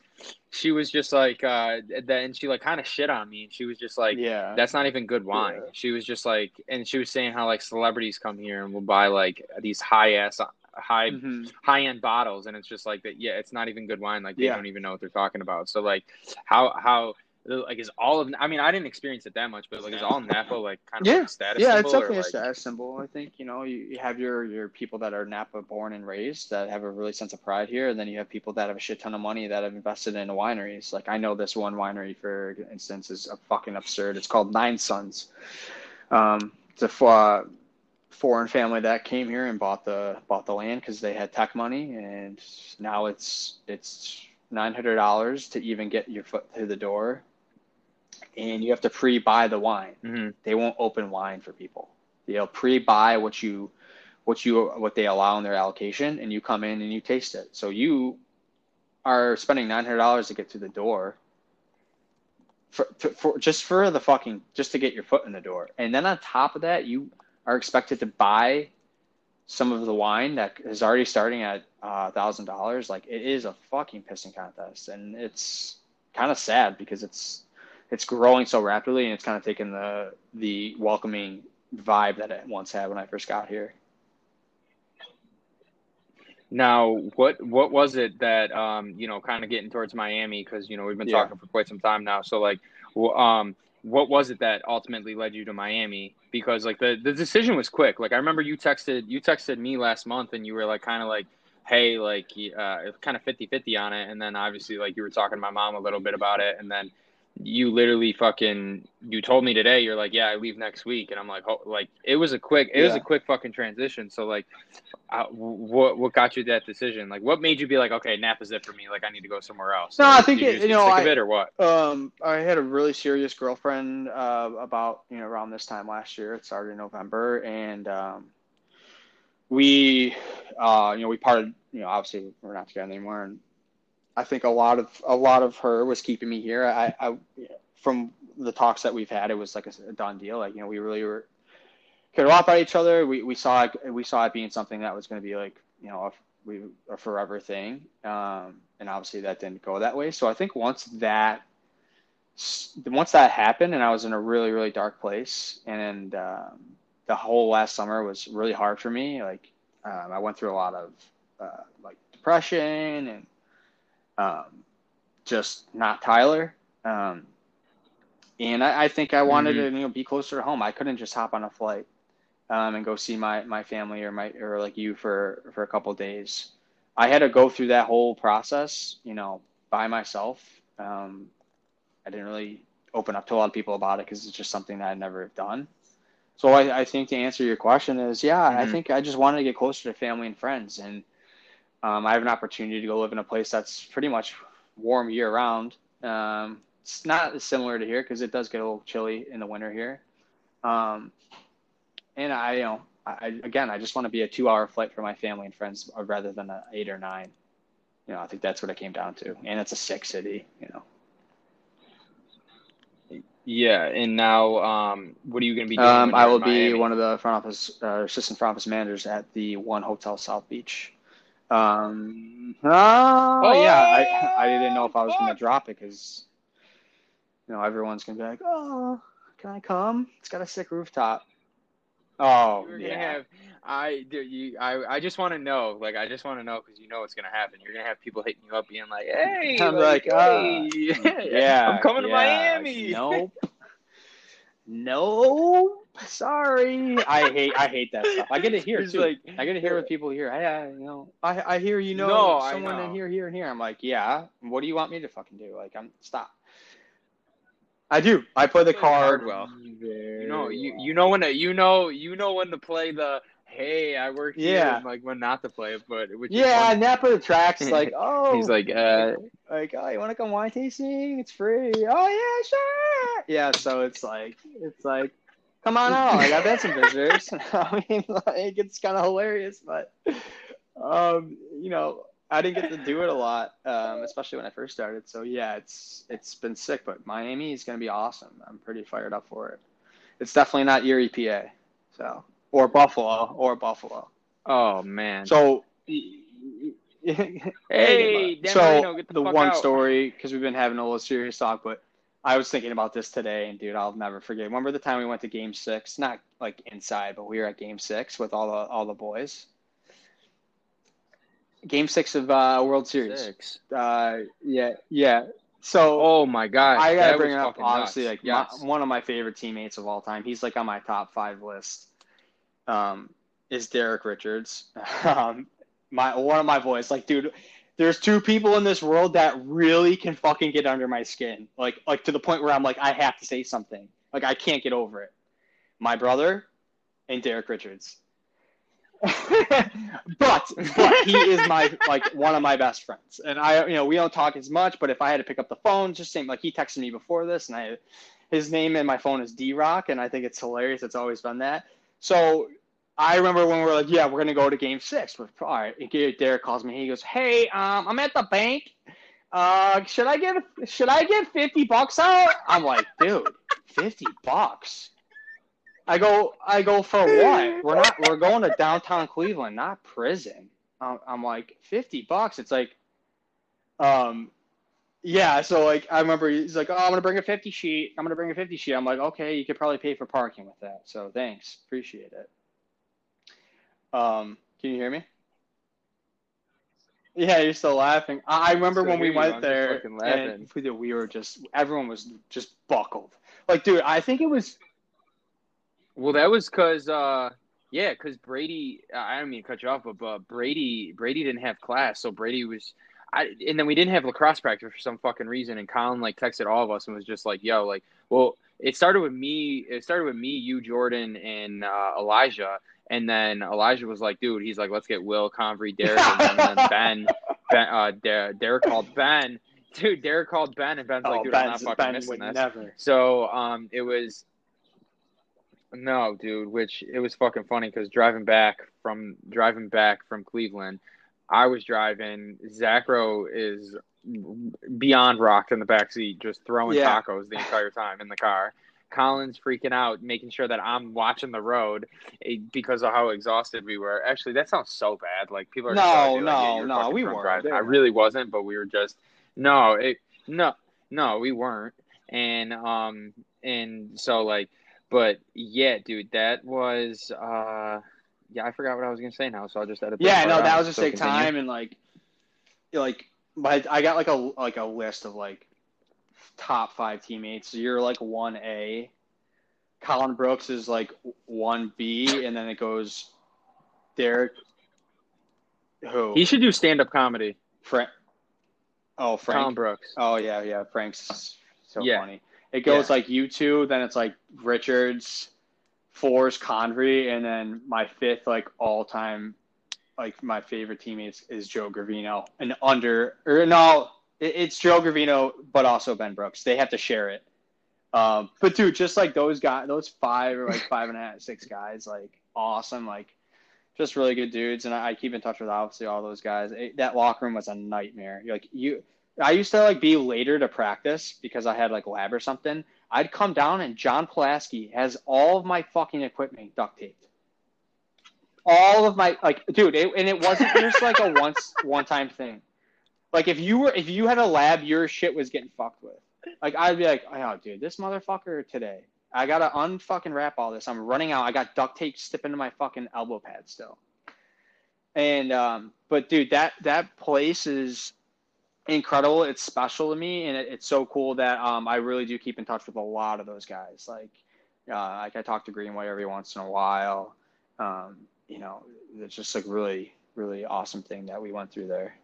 she was just like, uh, then she like kind of shit on me, and she was just like, yeah. "That's not even good wine." Yeah. She was just like, and she was saying how like celebrities come here and will buy like these high ass, high Mhm. high end bottles, and it's just like that. Yeah, it's not even good wine. Like they Yeah. don't even know what they're talking about. So like, how how like is all of? I mean, I didn't experience it that much, but like is all Napa like kind of Yeah. like a status? Yeah, symbol, it's definitely or, a like, status symbol. I think you know you, you have your your people that are Napa born and raised that have a really sense of pride here, and then you have people that have a shit ton of money that have invested in wineries. Like I know this one winery, for instance, is a fucking absurd. It's called Nine Suns. Um, it's a uh, foreign family that came here and bought the bought the land because they had tech money, and now it's it's nine hundred dollars to even get your foot through the door, and you have to pre-buy the wine Mhm. they won't open wine for people. They'll pre-buy what you what you what they allow in their allocation, and you come in and you taste it. So you are spending nine hundred dollars to get through the door. For, for, for just for the fucking just to get your foot in the door, and then on top of that, you are expected to buy some of the wine that is already starting at a thousand dollars. Like it is a fucking pissing contest, and it's kind of sad because it's it's growing so rapidly and it's kind of taken the the welcoming vibe that it once had when I first got here. Now, what what was it that um you know kind of getting towards Miami because you know we've been Yeah. talking for quite some time now. So like, um, what was it that ultimately led you to Miami? Because like the the decision was quick. Like I remember you texted you texted me last month and you were like kind of like, hey, like uh, kind of 50-50 on it, and then obviously like you were talking to my mom a little bit about it, and then you literally fucking you told me today you're like yeah I leave next week. And I'm like oh, like it was a quick it was a quick fucking transition. So like uh, what what got you that decision? Like what made you be like okay nap is it for me? Like I need to go somewhere else. No, Or I think did it- you know, sick I- of it or what? Um, I had a really serious girlfriend uh, about you know around this time last year. It started in November, and um, we, uh, you know, we parted. You know, obviously we're not together anymore, and I think a lot of a lot of her was keeping me here. I, I from the talks that we've had, it was like a, done deal. Like you know, we really were cared a lot about each other. We we saw it, we saw it being something that was going to be like you know a, we a forever thing. Um, and obviously that didn't go that way. So I think once that once that happened, and I was in a really really dark place, and um, the whole last summer was really hard for me. Like um, I went through a lot of uh, like depression and um, just not Tyler. Um, and I, I think I wanted Mhm. to you know be closer to home. I couldn't just hop on a flight um, and go see my my family or my or like you for for a couple days. I had to go through that whole process, you know, by myself. Um, I didn't really open up to a lot of people about it because it's just something that I'd never have done. So I, I think to answer your question is, yeah, I Mhm. think I just wanted to get closer to family and friends, and um, I have an opportunity to go live in a place that's pretty much warm year round. Um, it's not as similar to here because it does get a little chilly in the winter here. Um, and I, you know, I, again, I just want to be a two-hour flight for my family and friends rather than an eight or nine. You know, I think that's what it came down to, and it's a sick city. You know, yeah and now um what are you gonna be doing um, I will be one of the front office uh, assistant front office managers at the One Hotel South Beach. Um, oh, yeah, I I didn't know if I was going to drop it because you know everyone's going to be like, oh, can I come? It's got a sick rooftop. Oh, You're gonna yeah. have I do you I I just want to know like I just want to know because you know what's gonna happen. You're gonna have people hitting you up being like, "Hey, I'm like, uh, hey, yeah, I'm coming to Miami." Nope. nope. Sorry. I hate I hate that stuff. I get it here It's too. like- I get to hear with people here. Hey, I, you know, I I hear you know No, I someone in know. here, here, and here. I'm like, yeah. What do you want me to fucking do? Like, I'm stop. I do. I play the card card well. You know, you you know when to, you know you know when to play the hey I work here Yeah. like when not to play it, but which is Yeah, funny. Napa the tracks like, oh, He's like, uh, like, oh, you want to come wine tasting? It's free. Oh yeah, sure. Yeah, so it's like, it's like, come on out. I've had some visitors. I mean, like, it's kind of hilarious, but, um, you know, I didn't get to do it a lot, um, especially when I first started. So yeah, it's it's been sick, but Miami is gonna be awesome. I'm pretty fired up for it. It's definitely not Erie, PA, so or Buffalo or Buffalo. oh man. So. Hey, so get the the fuck one out. story because we've been having a little serious talk, but I was thinking about this today, and dude, I'll never forget. Remember the time we went to Game Six? Not like inside, but we were at Game Six with all the all the boys. Game Six of uh, World Series. Six. Uh, yeah, yeah. So Oh my god. I gotta that bring up. Honestly, nuts. like yes. my, one of my favorite teammates of all time. He's like on my top five list. Um, is Derek Richards. um, my one of my boys. Like, dude, there's two people in this world that really can fucking get under my skin. Like, like to the point where I'm like, I have to say something. Like, I can't get over it. My brother and Derek Richards. but but he is my like one of my best friends, and I you know we don't talk as much. But if I had to pick up the phone, just same like he texted me before this, and I his name in my phone is D Rock, and I think it's hilarious. It's always been that. So I remember when we were like, yeah, we're gonna go to Game Six. With all right, Derek calls me. He goes, hey, um, I'm at the bank. Uh, should I get should I give fifty bucks out? I'm like, dude, fifty bucks. I go, I go for what? We're not, we're going to downtown Cleveland, not prison. I'm, like, 50 bucks. It's like, um, yeah. So like, I remember he's like, oh, I'm to bring a 50 sheet. I'm to bring a 50 sheet. I'm like, okay, you could probably pay for parking with that. So thanks. Appreciate it. Um, can you hear me? Yeah, you're still laughing. I I remember when we went there and we we were just, everyone was just buckled. Like, dude, I think it was Well, that was because, uh, yeah, because Brady. I don't mean to cut you off, but, but Brady Brady didn't have class, so Brady was. I, and then we didn't have lacrosse practice for some fucking reason. And Colin like texted all of us and was just like, "Yo, like, well, it started with me. It started with me, you, Jordan, and uh, Elijah." And then Elijah was like, "Dude, he's like, let's get Will, Convery, Derek, and then, Ben. Ben, uh, Derek called Ben. Dude, Derek called Ben, and Ben's oh, like, dude, Ben's, I'm not fucking ben missing this. never. So, um, it was no, dude. Which it was fucking funny because driving back from driving back from Cleveland, I was driving. Zachro is beyond rocked in the back seat, just throwing Yeah. tacos the entire time in the car. Colin's freaking out, making sure that I'm watching the road eh, because of how exhausted we were. Actually, that sounds so bad. Like people are No, just be like, no, yeah, no, we weren't. driving. I really wasn't, but we were just no, it no, no, we weren't. And um, and so like, but yeah, dude, that was uh, yeah, I forgot what I was gonna say now, so I'll just edit. Yeah, no, out. that was just So take continue. time and like, like, but I got like a like a list of like top five teammates. So you're like one A. Colin Brooks is like one B, and then it goes Derek. Who? He should do stand up comedy. Frank. Oh, Frank. Colin Brooks. Oh yeah, yeah. Frank's so Yeah. funny. It goes Yeah. like you two, then it's like Richards, four's Convery, and then my fifth like all time, like my favorite teammates is Joe Gravino. And under or no, it, it's Joe Gravino, but also Ben Brooks. They have to share it. Um, but dude, just like those guys, those five or like five and a half, six guys, like awesome, like just really good dudes. And I, I keep in touch with obviously all those guys. It, that locker room was a nightmare. Like you, I used to like be later to practice because I had like lab or something. I'd come down and John Pulaski has all of my fucking equipment duct taped. All of my like, dude, it, and it wasn't just like a once one time thing. Like if you were if you had a lab, your shit was getting fucked with. Like I'd be like, oh dude, this motherfucker today. I gotta unfucking wrap all this. I'm running out. I got duct tape sticking to my fucking elbow pad still. And um, but dude, that that place is incredible. It's special to me, and it, it's so cool that um, I really do keep in touch with a lot of those guys. Like, uh, like I talk to Greenway every once in a while. Um, you know, it's just like really, really awesome thing that we went through there.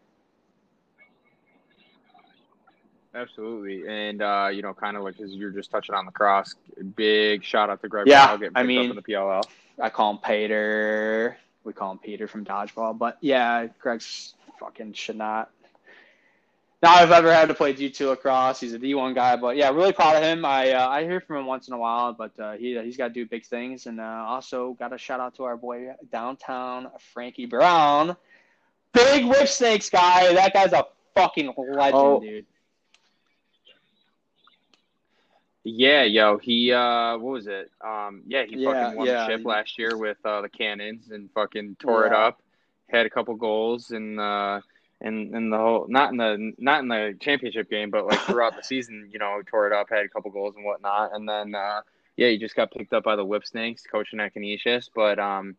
Absolutely, and uh, you know, kind of like as you're just touching on the cross. Big shout out to Greg Yeah, I mean- up in the PLL. I call him Peter. We call him Peter from dodgeball, but yeah, Greg's fucking should not. Not have ever had to play D two lacrosse. He's a D one guy, but yeah, really proud of him. I uh, I hear from him once in a while, but uh, he he's got to do big things, and uh, also got a shout out to our boy downtown Frankie Brown, big Whipsnakes guy. That guy's a fucking legend, Oh. dude. Yeah, yo, he uh, what was it? Um, yeah, he Yeah, fucking won yeah. the chip last year with uh, the Cannons and fucking tore it up. Had a couple goals and uh, and and the whole not in the not in the championship game, but like throughout the season, you know, tore it up, had a couple goals and whatnot, and then uh, yeah, he just got picked up by the Whipsnakes, coaching at Canisius, but um.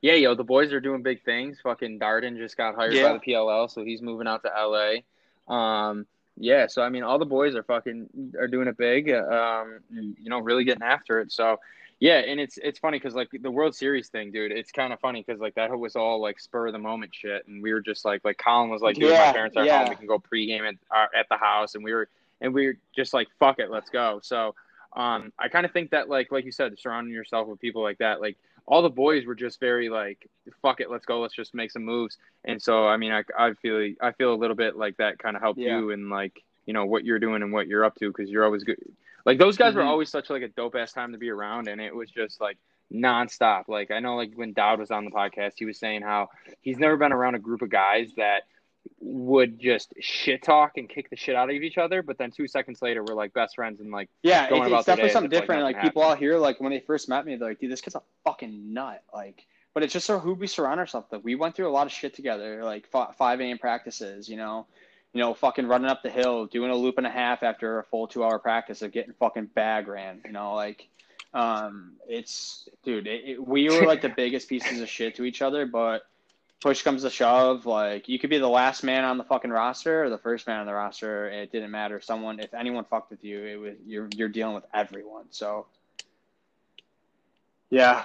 Yeah, yo, the boys are doing big things. Fucking Darden just got hired Yeah. by the PLL, so he's moving out to LA. Um, yeah, so I mean, all the boys are fucking are doing it big. Um, you know, really getting after it. So, yeah, and it's it's funny because like the World Series thing, dude. It's kind of funny because like that was all like spur of the moment shit, and we were just like like Colin was like, dude, Yeah, my parents are yeah. home, we can go pregame at uh, at the house, and we were and we were just like, fuck it, let's go. So, um, I kind of think that like like you said, surrounding yourself with people like that, like all the boys were just very like, fuck it, let's go, let's just make some moves. And so, I mean, I, I feel I feel a little bit like that kind of helped Yeah. you and like you know what you're doing and what you're up to because you're always good. Like those guys were Mhm. always such like a dope ass time to be around, and it was just like nonstop. Like I know like when Dowd was on the podcast, he was saying how he's never been around a group of guys that would just shit talk and kick the shit out of each other, but then two seconds later we're like best friends and like Yeah, going it, about it's definitely something if, like, different. Like, people out here, like when they first met me, they're like, "Dude, this kid's a fucking nut." Like, but it's just so who we surround ourselves with. We went through a lot of shit together, like fi- five a.m. practices. You know, you know, fucking running up the hill, doing a loop and a half after a full two-hour practice of getting fucking bag ran. You know, like, um, it's dude, it, it, we were like the biggest pieces of shit to each other, but. Push comes to shove, like you could be the last man on the fucking roster or the first man on the roster. It didn't matter. Someone, if anyone fucked with you, it was you're you're dealing with everyone. So, yeah,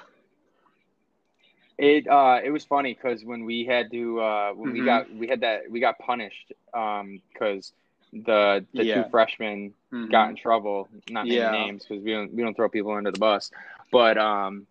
It uh it was funny because when we had to uh when we Mhm. got we had that we got punished um because the the Yeah. two freshmen Mhm. got in trouble not naming Yeah. names because we don't we don't throw people under the bus but um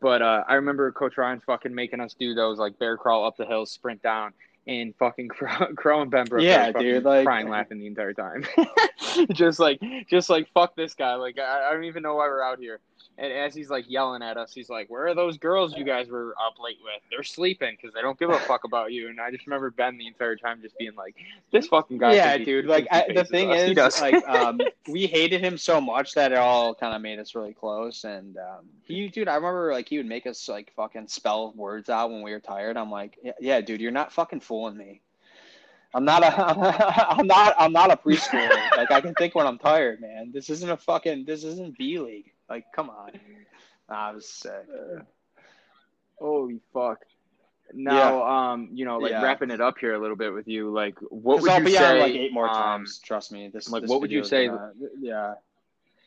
but uh I remember Coach Ryan fucking making us do those like bear crawl up the hill sprint down and fucking Crow, Crow and Benbrook Yeah, dude, like- crying laughing the entire time. Just like just like fuck this guy. Like I, I don't even know why we're out here and as he's like yelling at us, he's like, "Where are those girls you guys were up late with? They're sleeping because they don't give a fuck about you." And I just remember Ben the entire time just being like, "This fucking guy." yeah, dude. Like I, the thing is, like, um, we hated him so much that it all kind of made us really close. And um, he, dude, I remember like he would make us like fucking spell words out when we were tired. I'm like, yeah, yeah dude, you're not fucking fooling me. I'm not a, I'm not, I'm not a preschooler. like I can think when I'm tired, man. This isn't a fucking, this isn't B league. Like, come on. I was sick. Holy fuck. Now, um, you know, like Yeah. wrapping it up here a little bit with you, like, what would I'll you be say? on like eight more um, times. Trust me. This, like, this what would you say- gonna- yeah.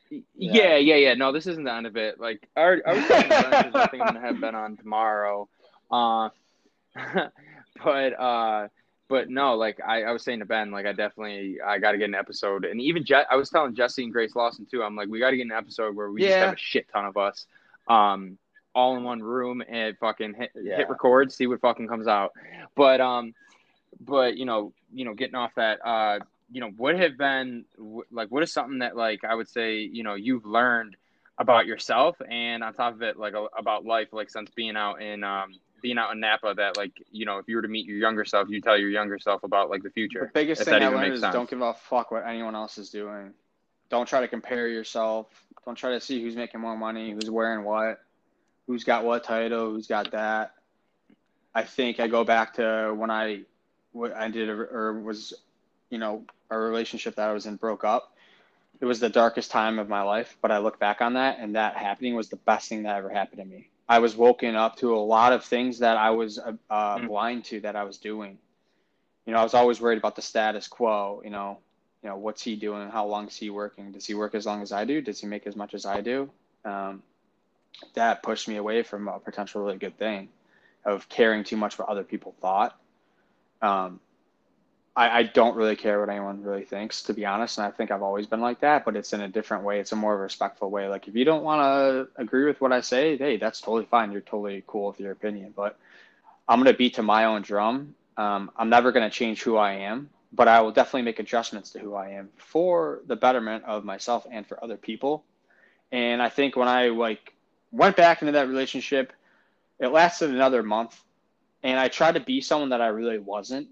Yeah. yeah, yeah, No, this isn't the end of it. Like, I, already- I was talking to Ben 'cause I think I'm gonna have Ben on tomorrow. Uh, but uh, but no, like I, I was saying to Ben, like I definitely I got to get an episode, and even Je- I was telling Jesse and Grace Lawson too. I'm like, we got to get an episode where we just have a shit ton of us, um, all in one room and fucking hit, Yeah. hit record, see what fucking comes out. But um, but you know, you know, getting off that, uh, you know, what have been like, what is something that like I would say, you know, you've learned about yourself, and on top of it, like a, about life, like since being out in um being out in Napa, that like you know, if you were to meet your younger self, you tell your younger self about like the future. The biggest thing I learned is sense. don't give a fuck what anyone else is doing. Don't try to compare yourself. Don't try to see who's making more money, who's wearing what, who's got what title, who's got that. I think I go back to when I, what I did or was, you know, a relationship that I was in broke up. It was the darkest time of my life, but I look back on that and that happening was the best thing that ever happened to me. I was woken up to a lot of things that I was uh, uh, Mm. blind to that I was doing. You know, I was always worried about the status quo. You know, you know, what's he doing? How long is he working? Does he work as long as I do? Does he make as much as I do? Um, that pushed me away from a potential really good thing of caring too much what other people thought. Um, I, I don't really care what anyone really thinks, to be honest, and I think I've always been like that, but it's in a different way. It's a more respectful way. Like if you don't want to agree with what I say, hey, that's totally fine. You're totally cool with your opinion, but I'm gonna beat to my own drum. Um, I'm never gonna change who I am, but I will definitely make adjustments to who I am for the betterment of myself and for other people. And I think when I like went back into that relationship, it lasted another month, and I tried to be someone that I really wasn't.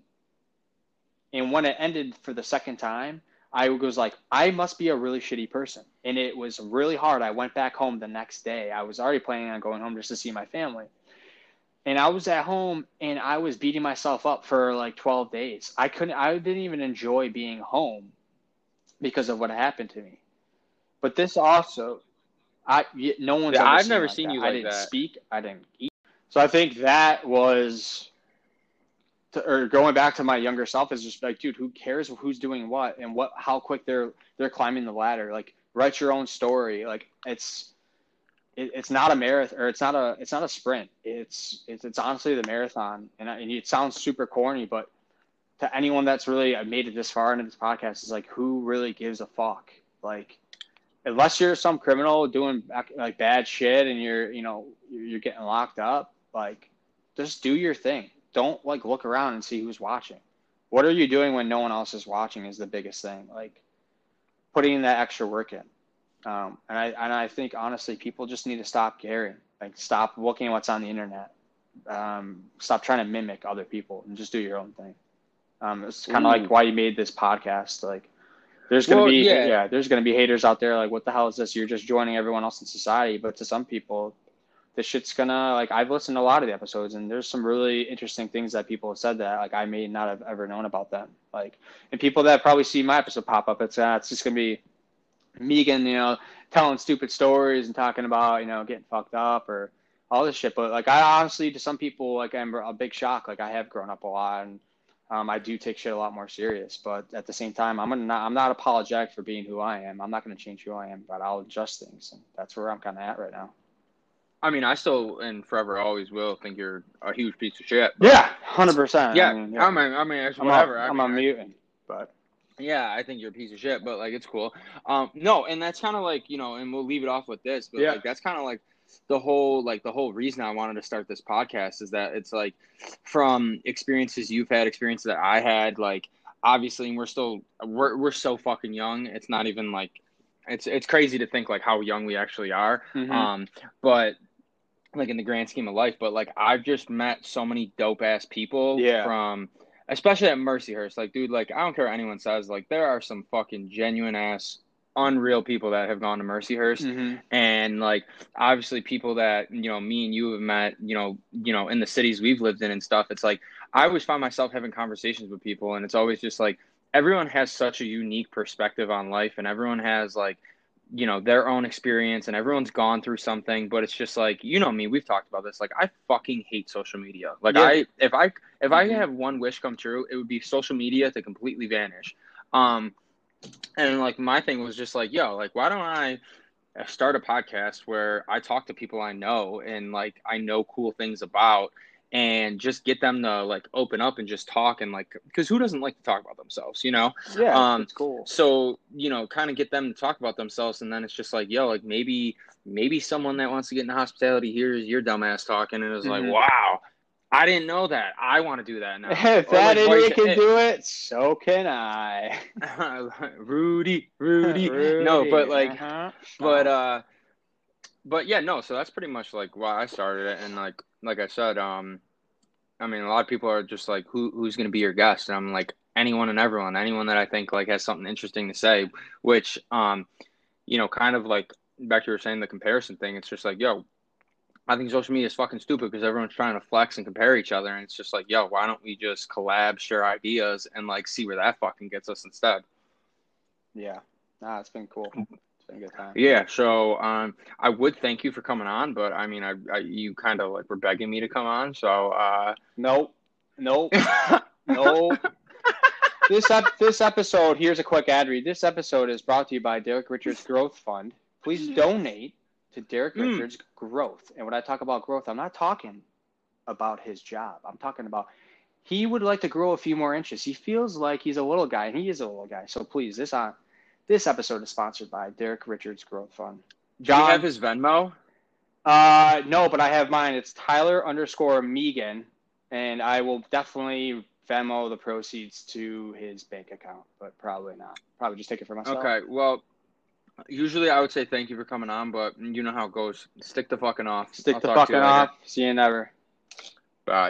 And when it ended for the second time, I was like, I must be a really shitty person. And it was really hard. I went back home the next day. I was already planning on going home just to see my family. And I was at home and I was beating myself up for like 12 days. I couldn't, I didn't even enjoy being home because of what happened to me. But this also, I, no one's Yeah, I've seen never like seen that. you I didn't that. speak. I didn't eat. So I think that was to, or going back to my younger self is just like, dude, who cares who's doing what and what how quick they're they're climbing the ladder. Like, write your own story. Like, it's it, it's not a marathon or it's not a it's not a sprint. It's it's, it's honestly the marathon. And, I, and it sounds super corny, but to anyone that's really made it this far into this podcast is like, who really gives a fuck? Like, unless you're some criminal doing like bad shit and you're you know you're getting locked up, like, just do your thing don't like look around and see who's watching. What are you doing when no one else is watching is the biggest thing. Like putting that extra work in. Um, and I and I think honestly, people just need to stop caring. Like stop looking at what's on the internet. Um, stop trying to mimic other people and just do your own thing. Um, it's kind of like why you made this podcast. Like there's gonna Well, be yeah. yeah, there's gonna be haters out there. Like what the hell is this? You're just joining everyone else in society. But to some people, this shit's gonna like I've listened to a lot of the episodes and there's some really interesting things that people have said that like I may not have ever known about them. Like and people that probably see my episode pop up, it's uh, it's just gonna be Megan, you know, telling stupid stories and talking about, you know, getting fucked up or all this shit. But like I honestly to some people like I'm a big shock. Like I have grown up a lot and um, I do take shit a lot more serious, but at the same time, I'm gonna not, I'm not apologetic for being who I am. I'm not gonna change who I am, but I'll adjust things, and that's where I'm kind of at right now. I mean, I still and forever always will think you're a huge piece of shit. Yeah, hundred percent. yeah. I mean, I mean, I mean, it's I'm whatever. I I'm mean, a mutant, but Yeah, I think you're a piece of shit, but like it's cool. Um, no, and that's kind of like you know, and we'll leave it off with this, but Yeah. like that's kind of like the whole like the whole reason I wanted to start this podcast is that it's like from experiences you've had, experiences that I had, like obviously we're still we're we're so fucking young. It's not even like it's it's crazy to think like how young we actually are. Mhm. Um, but like in the grand scheme of life, but like I've just met so many dope ass people Yeah. from especially at Mercyhurst. Like, dude, like I don't care what anyone says, like there are some fucking genuine ass unreal people that have gone to Mercyhurst Mhm. and like obviously people that you know me and you have met you know you know in the cities we've lived in and stuff it's like i always find myself having conversations with people and it's always just like everyone has such a unique perspective on life and everyone has like you know their own experience and everyone's gone through something but it's just like you know me we've talked about this like i fucking hate social media like Yeah. i if i if i Mhm. have one wish come true it would be social media to completely vanish um and like my thing was just like yo like why don't i start a podcast where i talk to people i know and like i know cool things about and just get them to like open up and just talk and like because who doesn't like to talk about themselves you know Yeah, Um, it's cool. so you know kind of get them to talk about themselves and then it's just like yo like maybe maybe someone that wants to get into hospitality hears your dumbass talking and is Mhm. like wow i didn't know that i want to do that now if Or, that like, idiot can do it, so can I. rudy rudy no but like uh-huh. but uh but yeah no so that's pretty much like why i started it and like like i said um i mean a lot of people are just like who who's going to be your guest? And i'm like anyone and everyone anyone that i think like has something interesting to say which um you know kind of like back to you were saying the comparison thing it's just like yo i think social media is fucking stupid because everyone's trying to flex and compare each other and it's just like yo why don't we just collab share ideas and like see where that fucking gets us instead? Yeah, nah, it's been cool. It's been a good time. Yeah, so um, I would thank you for coming on, but I mean, I, I you kind of like were begging me to come on, so uh, Nope, nope, nope. this ep- this episode here's a quick ad read. This episode is brought to you by Derek Richards Growth Fund. Please donate to Derek Mm. Richards Growth. And when I talk about growth, I'm not talking about his job. I'm talking about he would like to grow a few more inches. He feels like he's a little guy, and he is a little guy. So please, this on this episode is sponsored by Derek Richards Growth Fund. do you have his Venmo? Uh, no, but I have mine. It's Tyler underscore Megan, and I will definitely Venmo the proceeds to his bank account, but probably not. Probably just take it for myself. Okay, well, usually I would say thank you for coming on, but you know how it goes. Stick the fucking off. Stick I'll the fucking off. See you never.